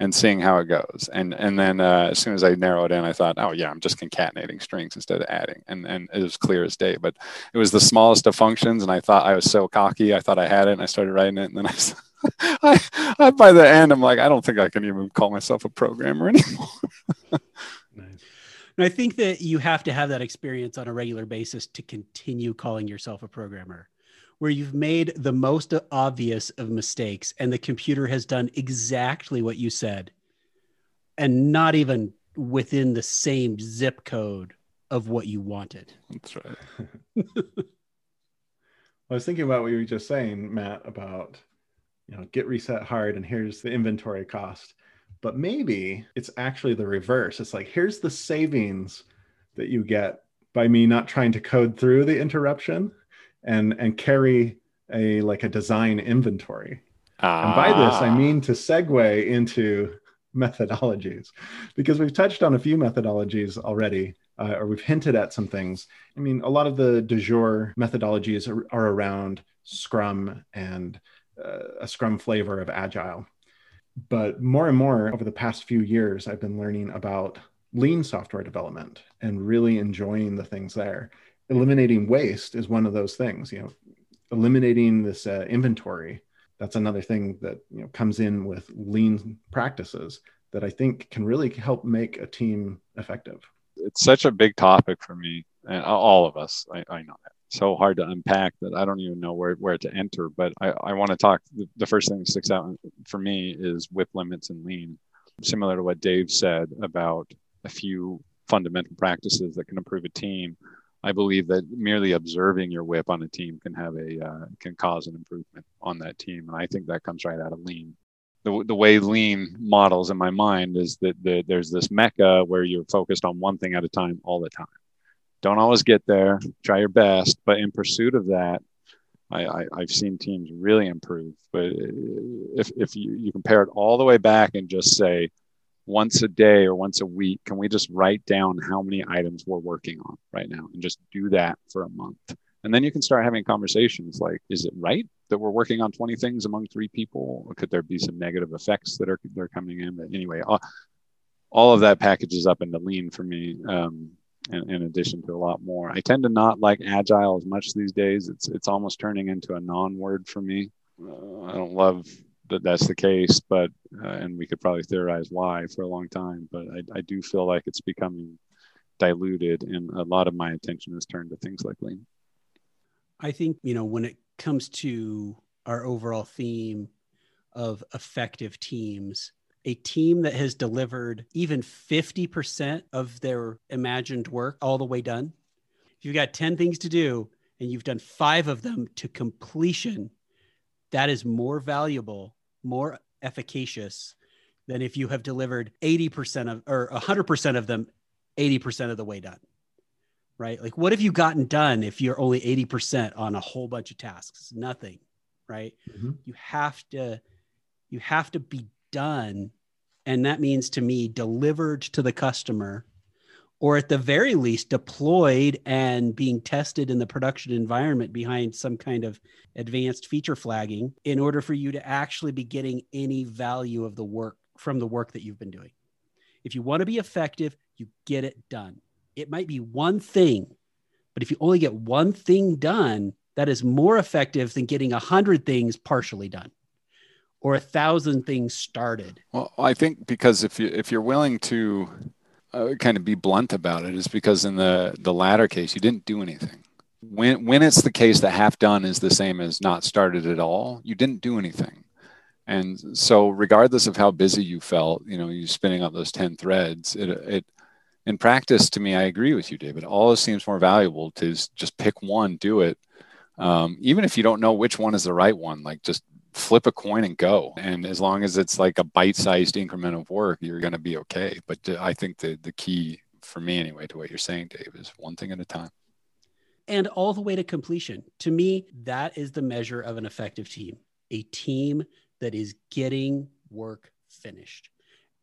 and seeing how it goes. And, and then uh, as soon as I narrowed in, I thought, oh yeah, I'm just concatenating strings instead of adding. And, and it was clear as day, but it was the smallest of functions. And I thought I was so cocky. I thought I had it and I started writing it. And then I I, I, by the end, I'm like, I don't think I can even call myself a programmer anymore. nice. And I think that you have to have that experience on a regular basis to continue calling yourself a programmer, where you've made the most obvious of mistakes and the computer has done exactly what you said and not even within the same zip code of what you wanted. That's right. I was thinking about what you were just saying, Matt, about you know git reset hard and here's the inventory cost. But maybe it's actually the reverse. It's like here's the savings that you get by me not trying to code through the interruption and and carry a like a design inventory. Ah. and by this i mean to segue into methodologies because we've touched on a few methodologies already uh, or we've hinted at some things. I mean a lot of the de jour methodologies are, are around scrum and a scrum flavor of agile. But more and more over the past few years i've been learning about lean software development and really enjoying the things there. Eliminating waste is one of those things you know eliminating this uh, inventory. That's another thing that you know comes in with lean practices that i think can really help make a team effective. It's such a big topic for me and all of us i, I know that so hard to unpack that I don't even know where, where to enter. But I, I want to talk. The first thing that sticks out for me is WIP limits and lean, similar to what Dave said about a few fundamental practices that can improve a team. I believe that merely observing your WIP on a team can have a uh, can cause an improvement on that team, and I think that comes right out of lean. The, the way lean models in my mind is that the, there's this mecca where you're focused on one thing at a time all the time don't always get there. Try your best, but in pursuit of that, I, have seen teams really improve. But if if you, you compare it all the way back and just say once a day or once a week, can we just write down how many items we're working on right now and just do that for a month? And then you can start having conversations like, is it right that we're working on 20 things among three people? Or could there be some negative effects that are they're coming in? But anyway, all, all of that packages up into lean for me. Um, in, in, addition to a lot more. I tend to not like agile as much these days. It's it's almost turning into a non-word for me. Uh, I don't love that that's the case, but uh, and we could probably theorize why for a long time. But I, I do feel like it's becoming diluted, and a lot of my attention is turned to things like lean. I think you know when it comes to our overall theme of effective teams a team that has delivered even 50% of their imagined work all the way done. If you've got 10 things to do and you've done five of them to completion, that is more valuable, more efficacious than if you have delivered 80% of or 100% of them 80% of the way done right like what have you gotten done if you're only 80% on a whole bunch of tasks nothing right mm-hmm. you have to you have to be done and that means to me delivered to the customer or at the very least deployed and being tested in the production environment behind some kind of advanced feature flagging in order for you to actually be getting any value of the work from the work that you've been doing. If you want to be effective, you get it done. It might be one thing, but if you only get one thing done, that is more effective than getting a hundred things partially done or a thousand things started. Well, I think because if you if you're willing to uh, kind of be blunt about it, is because in the the latter case you didn't do anything. When when it's the case that half done is the same as not started at all, you didn't do anything. And so, regardless of how busy you felt, you know, you spinning up those 10 threads, it, it, in practice, to me, I agree with you, David. Always seems more valuable to just pick one, do it. Um, even if you don't know which one is the right one, like just flip a coin and go. And as long as it's like a bite sized increment of work, you're going to be okay. But I think the, the key for me, anyway, to what you're saying, Dave, is one thing at a time. And all the way to completion. To me, that is the measure of an effective team. A team that is getting work finished.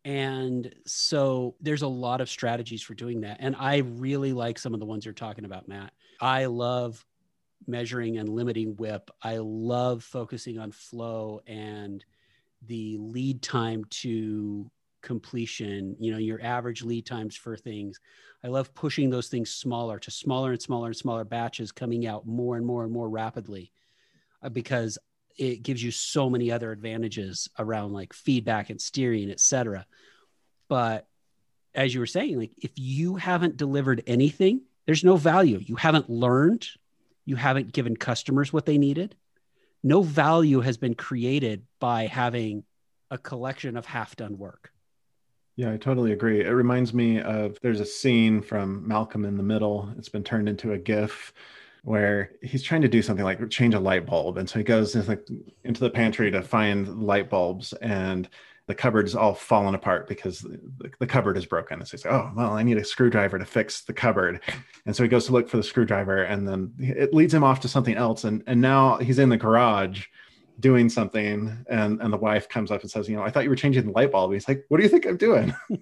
And so there's a lot of strategies for doing that. And I really like some of the ones you're talking about, Matt. I love measuring and limiting WIP. I love focusing on flow and the lead time to completion, you know, your average lead times for things. I love pushing those things smaller to smaller and smaller and smaller batches coming out more and more and more rapidly uh, because it gives you so many other advantages around like feedback and steering, et cetera. But as you were saying, like if you haven't delivered anything, there's no value. You haven't learned, you haven't given customers what they needed. No value has been created by having a collection of half done work. Yeah, I totally agree. It reminds me of there's a scene from Malcolm in the Middle. It's been turned into a GIF where he's trying to do something like change a light bulb. And so he goes into the, pantry to find light bulbs and the cupboard's all fallen apart because the, the cupboard is broken. And so he's like, oh, well, I need a screwdriver to fix the cupboard. And so he goes to look for the screwdriver and then it leads him off to something else. And, and now he's in the garage doing something and, and the wife comes up and says, you know, I thought you were changing the light bulb. He's like, what do you think I'm doing?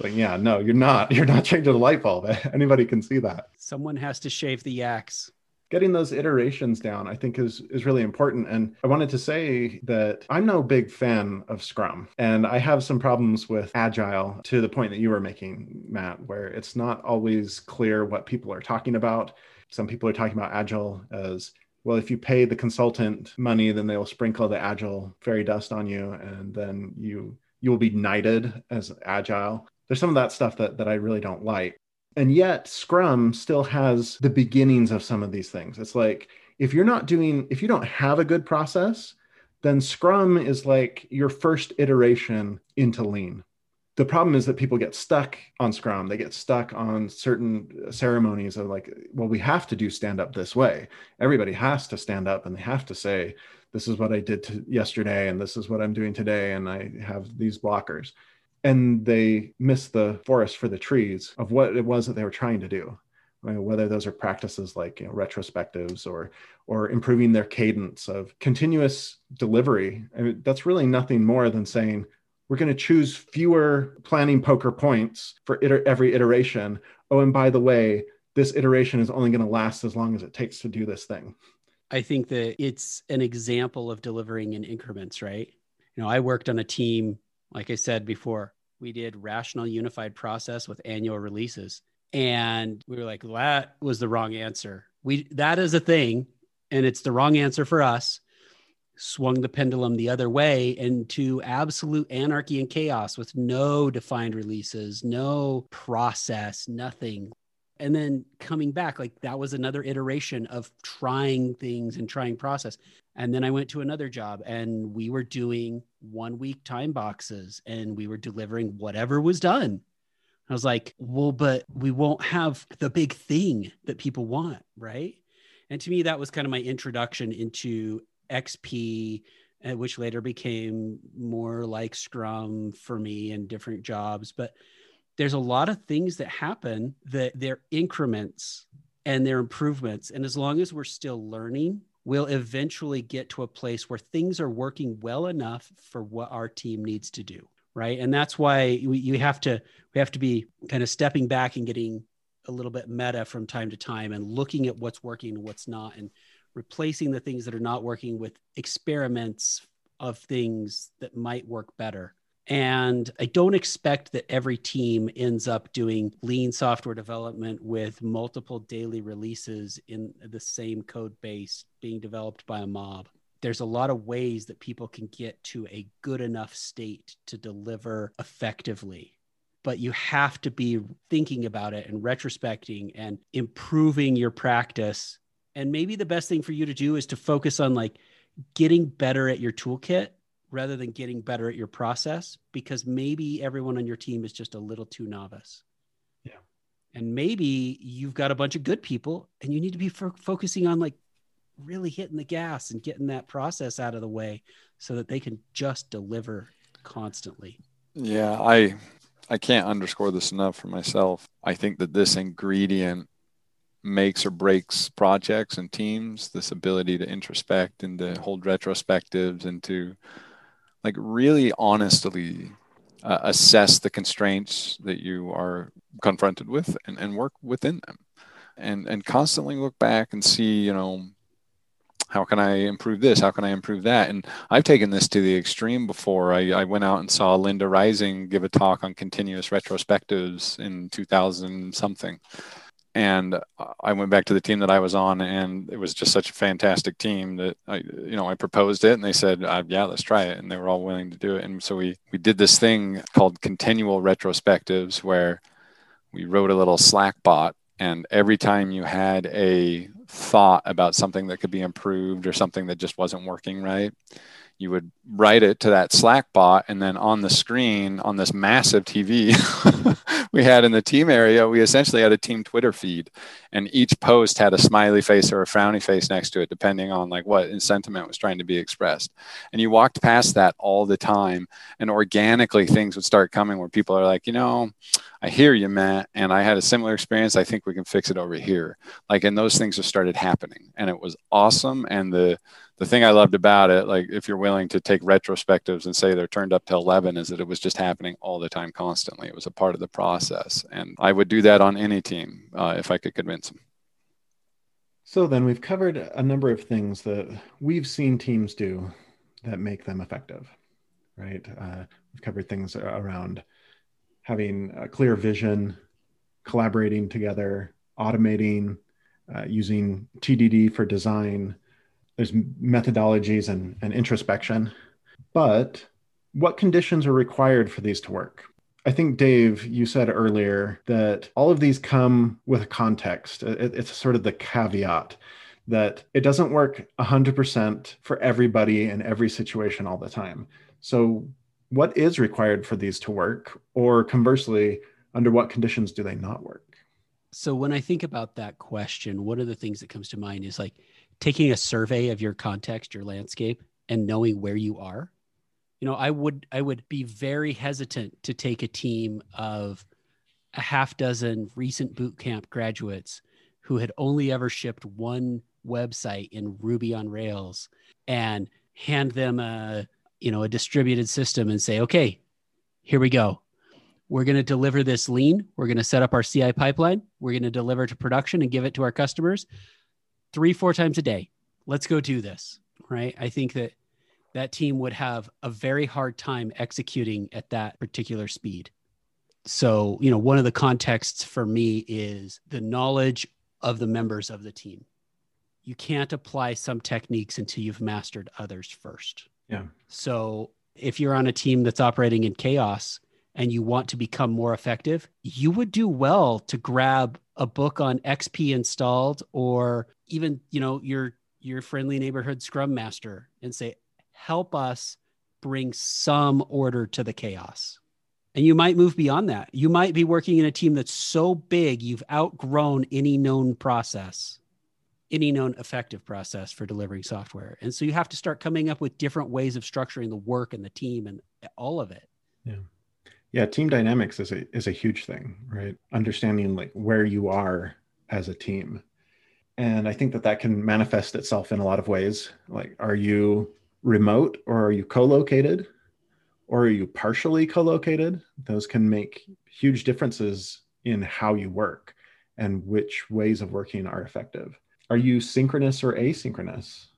like yeah no you're not you're not changing the light bulb anybody can see that someone has to shave the yaks getting those iterations down i think is is really important. And i wanted to say that i'm no big fan of scrum and i have some problems with agile to the point that you were making matt where it's not always clear what people are talking about. Some people are talking about agile as well if you pay the consultant money then they'll sprinkle the agile fairy dust on you and then you you will be knighted as agile. There's some of that stuff that, that I really don't like. And yet, Scrum still has the beginnings of some of these things. It's like if you're not doing, if you don't have a good process, then Scrum is like your first iteration into lean. The problem is that people get stuck on Scrum. They get stuck on certain ceremonies of like, well, we have to do stand up this way. Everybody has to stand up and they have to say, this is what I did yesterday and this is what I'm doing today. And I have these blockers and they miss the forest for the trees of what it was that they were trying to do. Whether those are practices like you know, retrospectives or or improving their cadence of continuous delivery I mean, that's really nothing more than saying we're going to choose fewer planning poker points for iter- every iteration. Oh and by the way this iteration is only going to last as long as it takes to do this thing. I think that it's an example of delivering in increments right? You know i worked on a team like I said before, we did rational unified process with annual releases. And we were like, that was the wrong answer. We that is a thing, and it's the wrong answer for us. Swung the pendulum the other way into absolute anarchy and chaos with no defined releases, no process, nothing and then coming back like that was another iteration of trying things and trying process and then i went to another job and we were doing one week time boxes and we were delivering whatever was done i was like well but we won't have the big thing that people want right and to me that was kind of my introduction into xp uh, which later became more like Scrum for me in different jobs. But there's a lot of things that happen that they're increments and they're improvements. And as long as we're still learning, we'll eventually get to a place where things are working well enough for what our team needs to do. Right. And that's why we, you have to, we have to be kind of stepping back and getting a little bit meta from time to time and looking at what's working and what's not and replacing the things that are not working with experiments of things that might work better. And I don't expect that every team ends up doing lean software development with multiple daily releases in the same code base being developed by a mob. There's a lot of ways that people can get to a good enough state to deliver effectively but you have to be thinking about it and retrospecting and improving your practice. And maybe the best thing for you to do is to focus on like getting better at your toolkit rather than getting better at your process because maybe everyone on your team is just a little too novice. Yeah. And maybe you've got a bunch of good people and you need to be fo- focusing on like really hitting the gas and getting that process out of the way so that they can just deliver constantly. Yeah, I I can't underscore this enough for myself. I think that this ingredient makes or breaks projects and teams this ability to introspect and to hold retrospectives and to like really honestly uh, assess the constraints that you are confronted with and, and work within them and and constantly look back and see you know how can I improve this? How can I improve that? And I've taken this to the extreme before. I, I, went out and saw Linda Rising give a talk on continuous retrospectives in 2000 something. And I went back to the team that I was on, and it was just such a fantastic team that I, you know, I proposed it, and they said, uh, "Yeah, let's try it," and they were all willing to do it. And so we we did this thing called continual retrospectives, where we wrote a little Slack bot and every time you had a thought about something that could be improved or something that just wasn't working right, you would write it to that Slack bot. And then on the screen, on this massive TV we had in the team area, we essentially had a team Twitter feed. And each post had a smiley face or a frowny face next to it, depending on like what sentiment was trying to be expressed. And you walked past that all the time. And organically, things would start coming where people are like, you know, I hear you, Matt, and I had a similar experience. I think we can fix it over here. Like, and those things just started happening, and it was awesome. And the the thing I loved about it, like if you're willing to take retrospectives and say they're turned up to 11, is that it was just happening all the time, constantly. It was a part of the process, and I would do that on any team uh, if I could convince them. So then we've covered a number of things that we've seen teams do that make them effective, right? Uh, we've covered things around having a clear vision, collaborating together, automating, uh, using TDD for design. There's methodologies and, and introspection. But what conditions are required for these to work? I think, Dave, you said earlier that all of these come with a context. It, it's sort of the caveat that it doesn't work 100% for everybody in every situation all the time. So, what is required for these to work? Or conversely under what conditions do they not work? So when i think about that question one of the things that comes to mind is like taking a survey of your context your landscape and knowing where you are. You know i would i would be very hesitant to take a team of a half dozen recent boot camp graduates who had only ever shipped one website in ruby on rails and hand them a you know a distributed system and say okay here we go. We're going to deliver this lean. We're going to set up our ci pipeline. We're going to deliver to production and give it to our customers three four times a day. Let's go do this right? I think that that team would have a very hard time executing at that particular speed. So you know one of the contexts for me is the knowledge of the members of the team. You can't apply some techniques until you've mastered others first yeah. So if you're on a team that's operating in chaos and you want to become more effective, you would do well to grab a book on XP Explained or even, you know, your your friendly neighborhood scrum master and say, "Help us bring some order to the chaos." And you might move beyond that. You might be working in a team that's so big you've outgrown any known process any known effective process for delivering software. And so you have to start coming up with different ways of structuring the work and the team and all of it. Yeah. Yeah, team dynamics is a is a huge thing, right? Understanding like where you are as a team. And I think that that can manifest itself in a lot of ways. Like are you remote or are you co-located? Or are you partially co-located? Those can make huge differences in how you work and which ways of working are effective. Are you synchronous or asynchronous?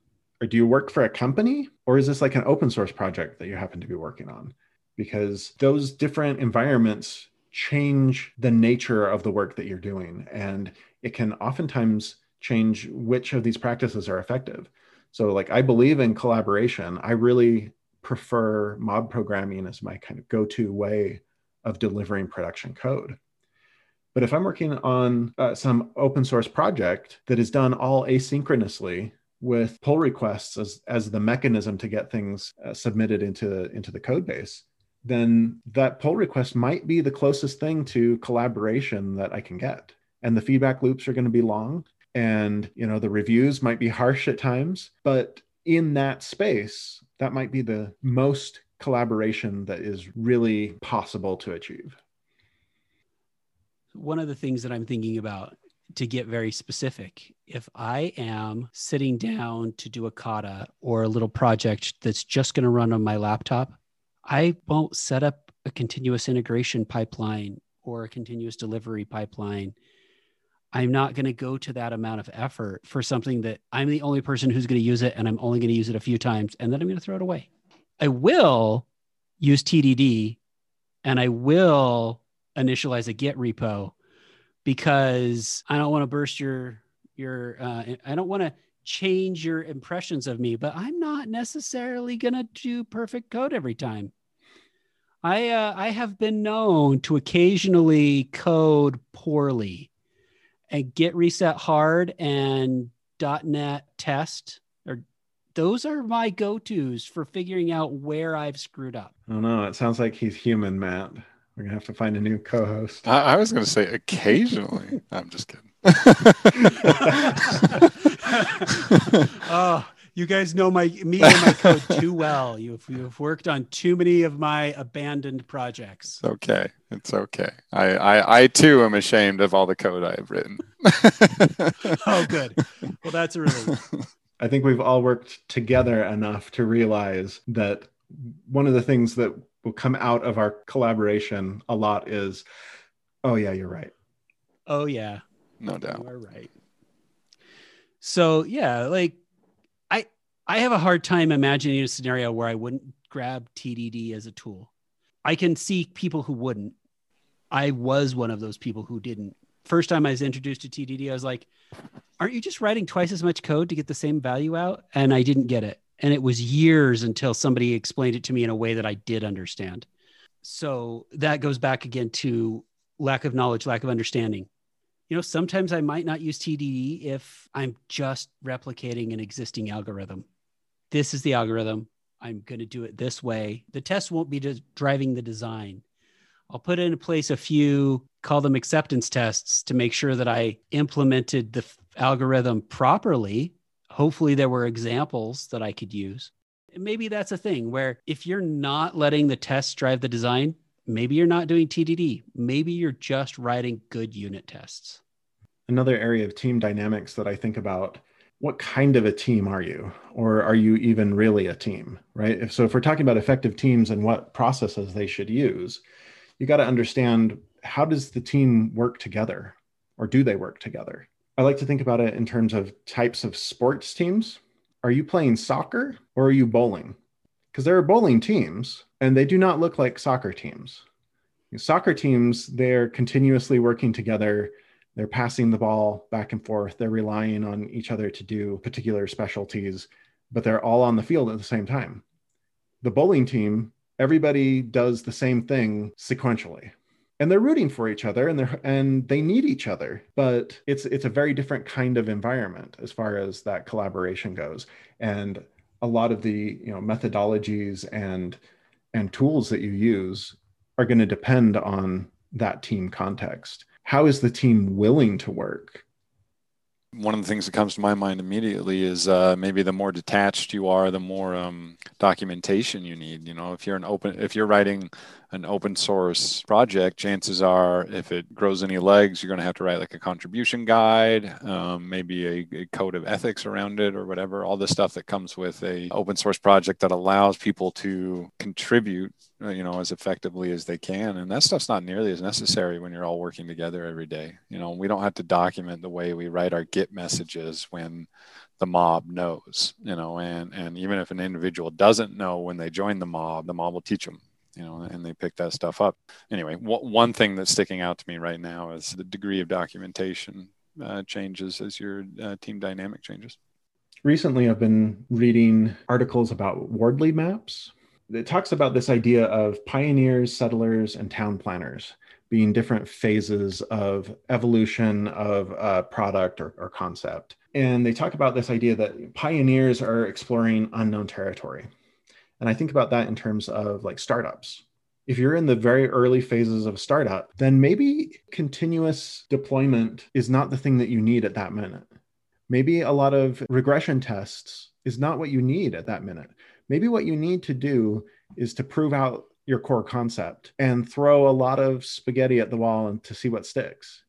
Or do you work for a company or is this like an open source project that you happen to be working on? Because those different environments change the nature of the work that you're doing and it can oftentimes change which of these practices are effective. So like I believe in collaboration. I really prefer mob programming as my kind of go-to way of delivering production code. But if I'm working on uh, some open source project that is done all asynchronously with pull requests as, as the mechanism to get things uh, submitted into, into the code base, then that pull request might be the closest thing to collaboration that I can get. And the feedback loops are going to be long and you know the reviews might be harsh at times, but in that space, that might be the most collaboration that is really possible to achieve one of the things that I'm thinking about to get very specific, if I am sitting down to do a kata or a little project that's just going to run on my laptop, I won't set up a continuous integration pipeline or a continuous delivery pipeline. I'm not going to go to that amount of effort for something that I'm the only person who's going to use it and I'm only going to use it a few times and then I'm going to throw it away. I will use TDD and I will initialize a Git repo because I don't want to burst your your uh, I don't want to change your impressions of me, but I'm not necessarily going to do perfect code every time. I uh, I have been known to occasionally code poorly and git reset hard and .NET test or those are my go-tos for figuring out where I've screwed up. Oh no, it sounds like he's human, Matt. We're gonna have to find a new co-host. I, I was gonna say occasionally. I'm just kidding. oh, you guys know my me and my code too well. You've you've worked on too many of my abandoned projects. It's okay. It's okay. I I, I too am ashamed of all the code I have written. oh, good. Well, that's a relief. I think we've all worked together enough to realize that one of the things that will come out of our collaboration a lot is, oh yeah, you're right. Oh yeah, no doubt. You are right. So yeah, like I I have a hard time imagining a scenario where I wouldn't grab TDD as a tool. I can see people who wouldn't. I was one of those people who didn't. First time I was introduced to TDD, I was like, aren't you just writing twice as much code to get the same value out? And I didn't get it. And it was years until somebody explained it to me in a way that I did understand. So that goes back again to lack of knowledge, lack of understanding. You know, sometimes I might not use TDD if I'm just replicating an existing algorithm. This is the algorithm. I'm going to do it this way. The test won't be just driving the design. I'll put in place a few, call them acceptance tests to make sure that I implemented the algorithm properly hopefully there were examples that I could use. Maybe that's a thing where if you're not letting the test drive the design, maybe you're not doing TDD. Maybe you're just writing good unit tests. Another area of team dynamics that I think about what kind of a team are you or are you even really a team right if so if we're talking about effective teams and what processes they should use you got to understand how does the team work together or do they work together I like to think about it in terms of types of sports teams. Are you playing soccer or are you bowling? Because there are bowling teams and they do not look like soccer teams. Soccer teams, they're continuously working together. They're passing the ball back and forth. They're relying on each other to do particular specialties, but they're all on the field at the same time. The bowling team, everybody does the same thing sequentially and they're rooting for each other and they're and they need each other but it's it's a very different kind of environment as far as that collaboration goes. And a lot of the you know methodologies and and tools that you use are going to depend on that team context. How is the team willing to work? One of the things that comes to my mind immediately is uh, maybe the more detached you are, the more um, documentation you need. You know, if you're an open, if you're writing an open source project, chances are, if it grows any legs, you're going to have to write like a contribution guide, um, maybe a, a, code of ethics around it, or whatever. All the stuff that comes with a open source project that allows people to contribute, uh, you know, as effectively as they can. And that stuff's not nearly as necessary when you're all working together every day. You know, we don't have to document the way we write our Git messages when the mob knows you know and and even if an individual doesn't know when they join the mob the mob will teach them you know, and they pick that stuff up. Anyway, one thing that's sticking out to me right now is the degree of documentation uh, changes as your uh, team dynamic changes. Recently, I've been reading articles about Wardley maps. It talks about this idea of pioneers, settlers, and town planners being different phases of evolution of a product or, or concept. And they talk about this idea that pioneers are exploring unknown territory and I think about that in terms of like startups. If you're in the very early phases of a startup, then maybe continuous deployment is not the thing that you need at that minute. Maybe a lot of regression tests is not what you need at that minute. Maybe what you need to do is to prove out your core concept and throw a lot of spaghetti at the wall and to see what sticks.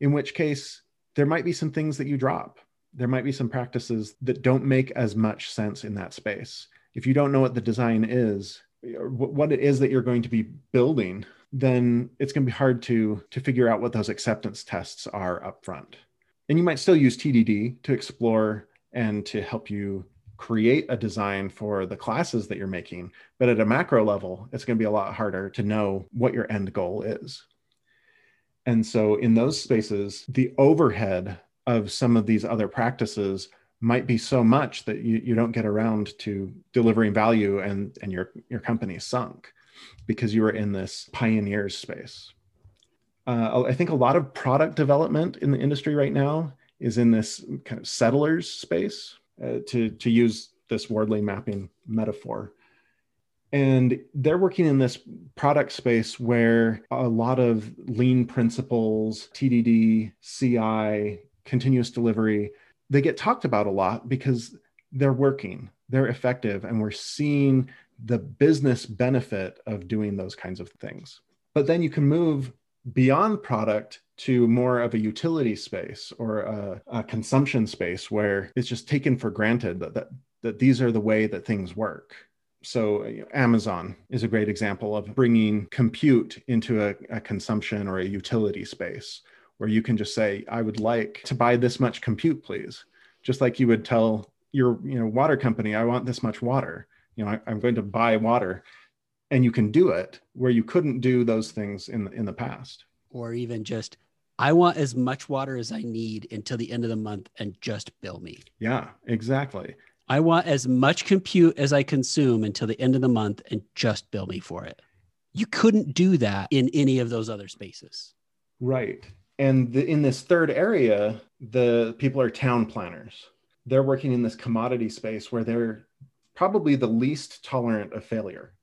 In which case, there might be some things that you drop. There might be some practices that don't make as much sense in that space if you don't know what the design is what it is that you're going to be building then it's going to be hard to to figure out what those acceptance tests are up front and you might still use tdd to explore and to help you create a design for the classes that you're making but at a macro level it's going to be a lot harder to know what your end goal is. And so in those spaces the overhead of some of these other practices might be so much that you, you don't get around to delivering value and, and your, your company sunk because you were in this pioneers space. Uh, I think a lot of product development in the industry right now is in this kind of settlers space, uh, to, to use this Wardley mapping metaphor. And they're working in this product space where a lot of lean principles, TDD, CI, continuous delivery, they get talked about a lot because they're working, they're effective, and we're seeing the business benefit of doing those kinds of things. But then you can move beyond product to more of a utility space or a, a, consumption space where it's just taken for granted that, that, that these are the way that things work. So, Amazon is a great example of bringing compute into a, a consumption or a utility space where you can just say, I would like to buy this much compute, please. Just like you would tell your you know water company, I want this much water. You know, I, I'm going to buy water. And you can do it where you couldn't do those things in in the past. Or even just, I want as much water as I need until the end of the month and just bill me. Yeah, exactly. I want as much compute as I consume until the end of the month and just bill me for it. You couldn't do that in any of those other spaces. Right and the, in this third area the people are town planners. They're working in this commodity space where they're probably the least tolerant of failure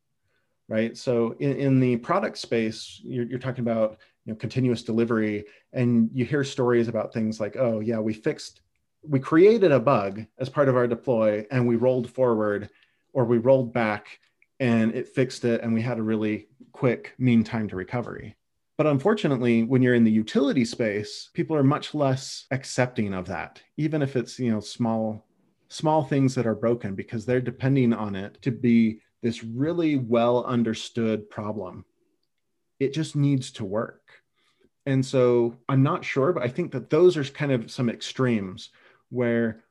right? So in, in the product space you're, you're talking about you know continuous delivery and you hear stories about things like oh yeah we fixed we created a bug as part of our deploy and we rolled forward or we rolled back and it fixed it and we had a really quick mean time to recovery but unfortunately, when you're in the utility space, people are much less accepting of that, even if it's, you know, small small things that are broken because they're depending on it to be this really well understood problem. It just needs to work. And so I'm not sure, but I think that those are kind of some extremes where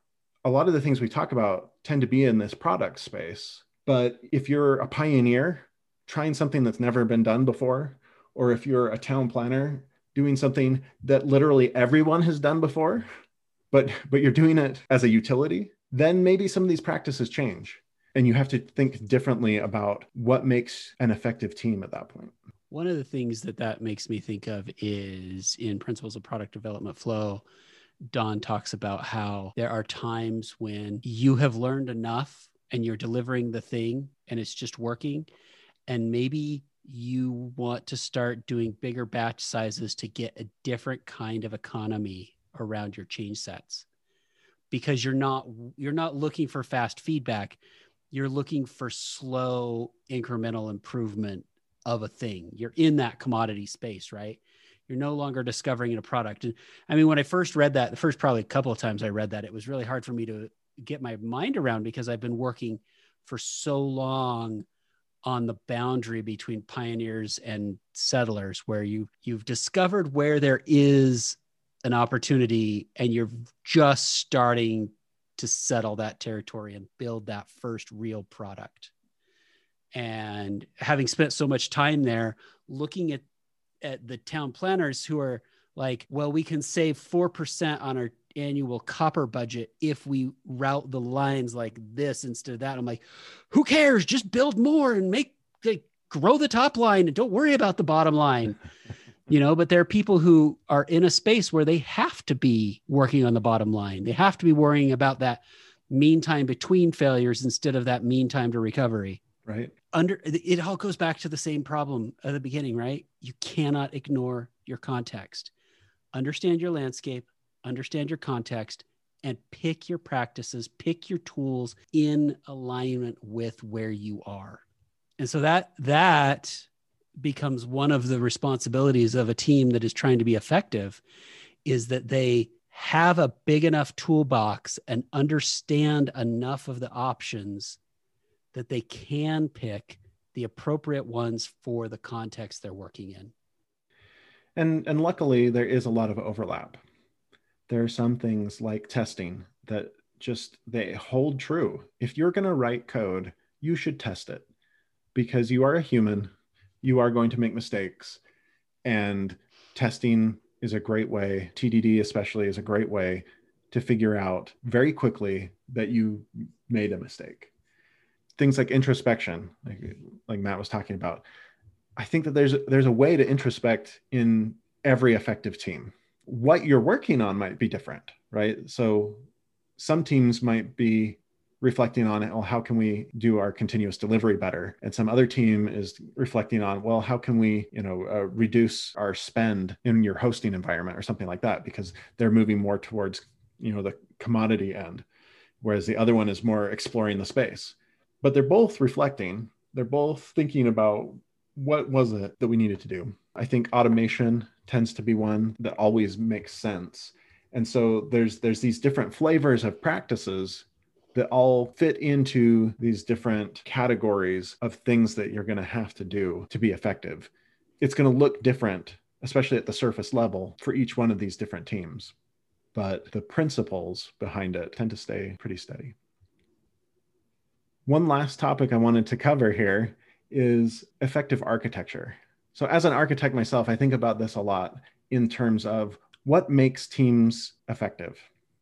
a lot of the things we talk about tend to be in this product space. But if you're a pioneer trying something that's never been done before, or if you're a town planner doing something that literally everyone has done before but but you're doing it as a utility then maybe some of these practices change. And you have to think differently about what makes an effective team at that point. One of the things that that makes me think of is in principles of product development flow don talks about how there are times when you have learned enough and you're delivering the thing and it's just working. And maybe you want to start doing bigger batch sizes to get a different kind of economy around your change sets. Because you're not you're not looking for fast feedback. You're looking for slow incremental improvement of a thing. You're in that commodity space right? You're no longer discovering a product. And i mean when i first read that the first probably couple of times i read that it was really hard for me to get my mind around because i've been working for so long on the boundary between pioneers and settlers where you you've discovered where there is an opportunity and you're just starting to settle that territory and build that first real product. And having spent so much time there looking at at the town planners who are like well we can save 4% on our annual copper budget if we route the lines like this instead of that. I'm like, who cares? Just build more and make like, grow the top line and don't worry about the bottom line. you know, but there are people who are in a space where they have to be working on the bottom line. They have to be worrying about that mean time between failures instead of that mean time to recovery. Right. Under it all goes back to the same problem at the beginning, right? You cannot ignore your context. Understand your landscape, understand your context, and pick your practices, pick your tools in alignment with where you are. And so that that becomes one of the responsibilities of a team that is trying to be effective is that they have a big enough toolbox and understand enough of the options that they can pick the appropriate ones for the context they're working in. And and luckily there is a lot of overlap there are some things like testing that just they hold true. If you're going to write code, you should test it because you are a human, you are going to make mistakes and testing is a great way, TDD especially is a great way to figure out very quickly that you made a mistake. Things like introspection, like, like Matt was talking about. I think that there's there's a way to introspect in every effective team what you're working on might be different, right? So some teams might be reflecting on it, well, how can we do our continuous delivery better? And some other team is reflecting on, well, how can we, you know, uh, reduce our spend in your hosting environment or something like that? Because they're moving more towards, you know, the commodity end, whereas the other one is more exploring the space. But they're both reflecting. They're both thinking about what was it that we needed to do. I think automation tends to be one that always makes sense. And so there's there's these different flavors of practices that all fit into these different categories of things that you're going to have to do to be effective. It's going to look different, especially at the surface level, for each one of these different teams. But the principles behind it tend to stay pretty steady. One last topic I wanted to cover here is effective architecture. So, as an architect myself, I think about this a lot in terms of what makes teams effective.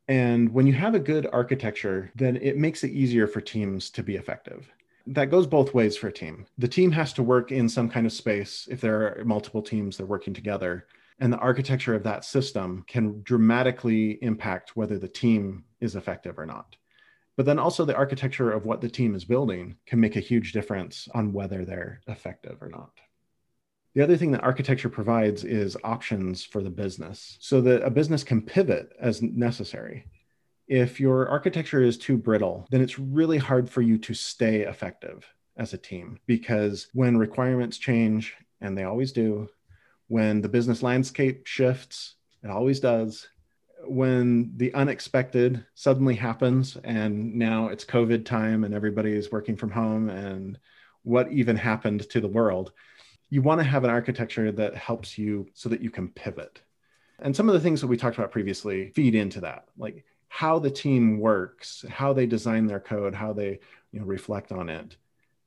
And when you have a good architecture, then it makes it easier for teams to be effective. That goes both ways for a team. The team has to work in some kind of space. If there are multiple teams, they're working together. And the architecture of that system can dramatically impact whether the team is effective or not. But then also, the architecture of what the team is building can make a huge difference on whether they're effective or not. The other thing that architecture provides is options for the business so that a business can pivot as necessary. If your architecture is too brittle, then it's really hard for you to stay effective as a team because when requirements change, and they always do, when the business landscape shifts, it always does, when the unexpected suddenly happens and now it's COVID time and everybody is working from home and what even happened to the world you want to have an architecture that helps you so that you can pivot. And some of the things that we talked about previously feed into that, like how the team works, how they design their code, how they you know, reflect on it,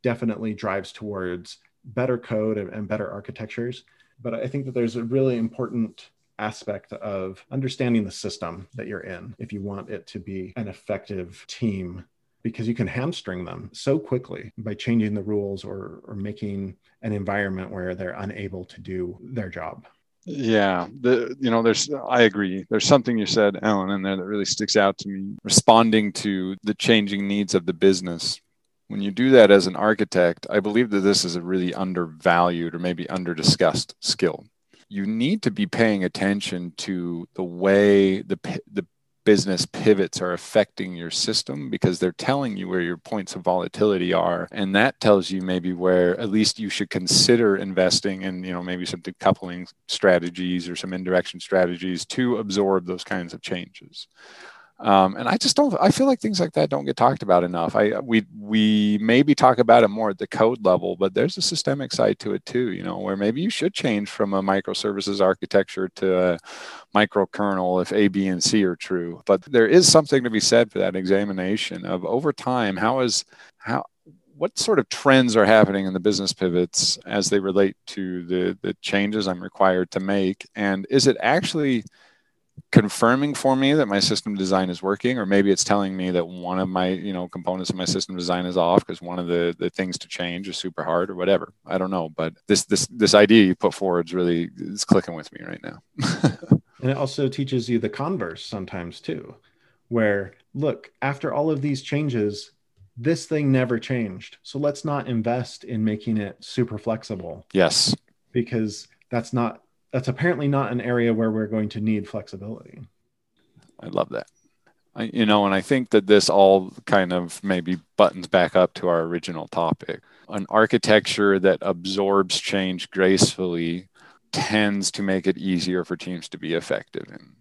definitely drives towards better code and, and better architectures. But I think that there's a really important aspect of understanding the system that you're in if you want it to be an effective team because you can hamstring them so quickly by changing the rules or, or making an environment where they're unable to do their job. Yeah, the you know, there's I agree. There's something you said, Ellen, in there that really sticks out to me. Responding to the changing needs of the business. When you do that as an architect, I believe that this is a really undervalued or maybe under discussed skill. you need to be paying attention to the way the the business pivots are affecting your system because they're telling you where your points of volatility are. And that tells you maybe where at least you should consider investing in you know maybe some decoupling strategies or some indirection strategies to absorb those kinds of changes um, and I just don't. I feel like things like that don't get talked about enough. I we we maybe talk about it more at the code level, but there's a systemic side to it too. You know, where maybe you should change from a microservices architecture to a microkernel if A, B, and C are true. But there is something to be said for that examination of over time. How is how what sort of trends are happening in the business pivots as they relate to the the changes I'm required to make, and is it actually confirming for me that my system design is working or maybe it's telling me that one of my you know components of my system design is off because one of the the things to change is super hard or whatever. I don't know but this this this idea you put forward is really is clicking with me right now. And it also teaches you the converse sometimes too where look after all of these changes this thing never changed. So let's not invest in making it super flexible. Yes. Because that's not that's apparently not an area where we're going to need flexibility. I love that. I, you know, and I think that this all kind of maybe buttons back up to our original topic. An architecture that absorbs change gracefully tends to make it easier for teams to be effective. And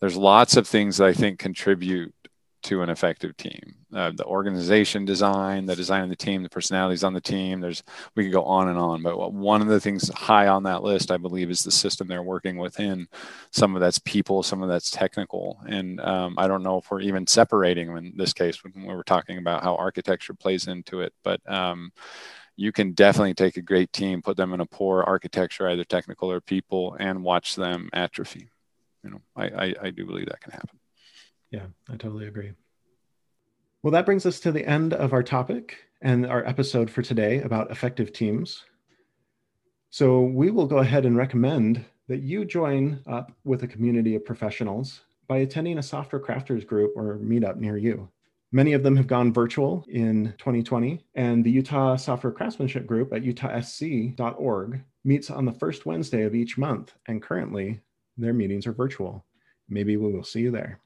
there's lots of things that I think contribute to an effective team. Uh, the organization design, the design of the team, the personalities on the team. There's we could go on and on, but one of the things high on that list, I believe, is the system they're working within. Some of that's people, some of that's technical, and um, I don't know if we're even separating them in this case when we were talking about how architecture plays into it, but. Um, you can definitely take a great team, put them in a poor architecture, either technical or people, and watch them atrophy. You know, I, I, I do believe that can happen. Yeah, I totally agree. Well, that brings us to the end of our topic and our episode for today about effective teams. So we will go ahead and recommend that you join up with a community of professionals by attending a software crafters group or meetup near you. Many of them have gone virtual in 2020, and the Utah Software Craftsmanship Group at utahsc.org meets on the first Wednesday of each month, and currently their meetings are virtual. Maybe we will see you there.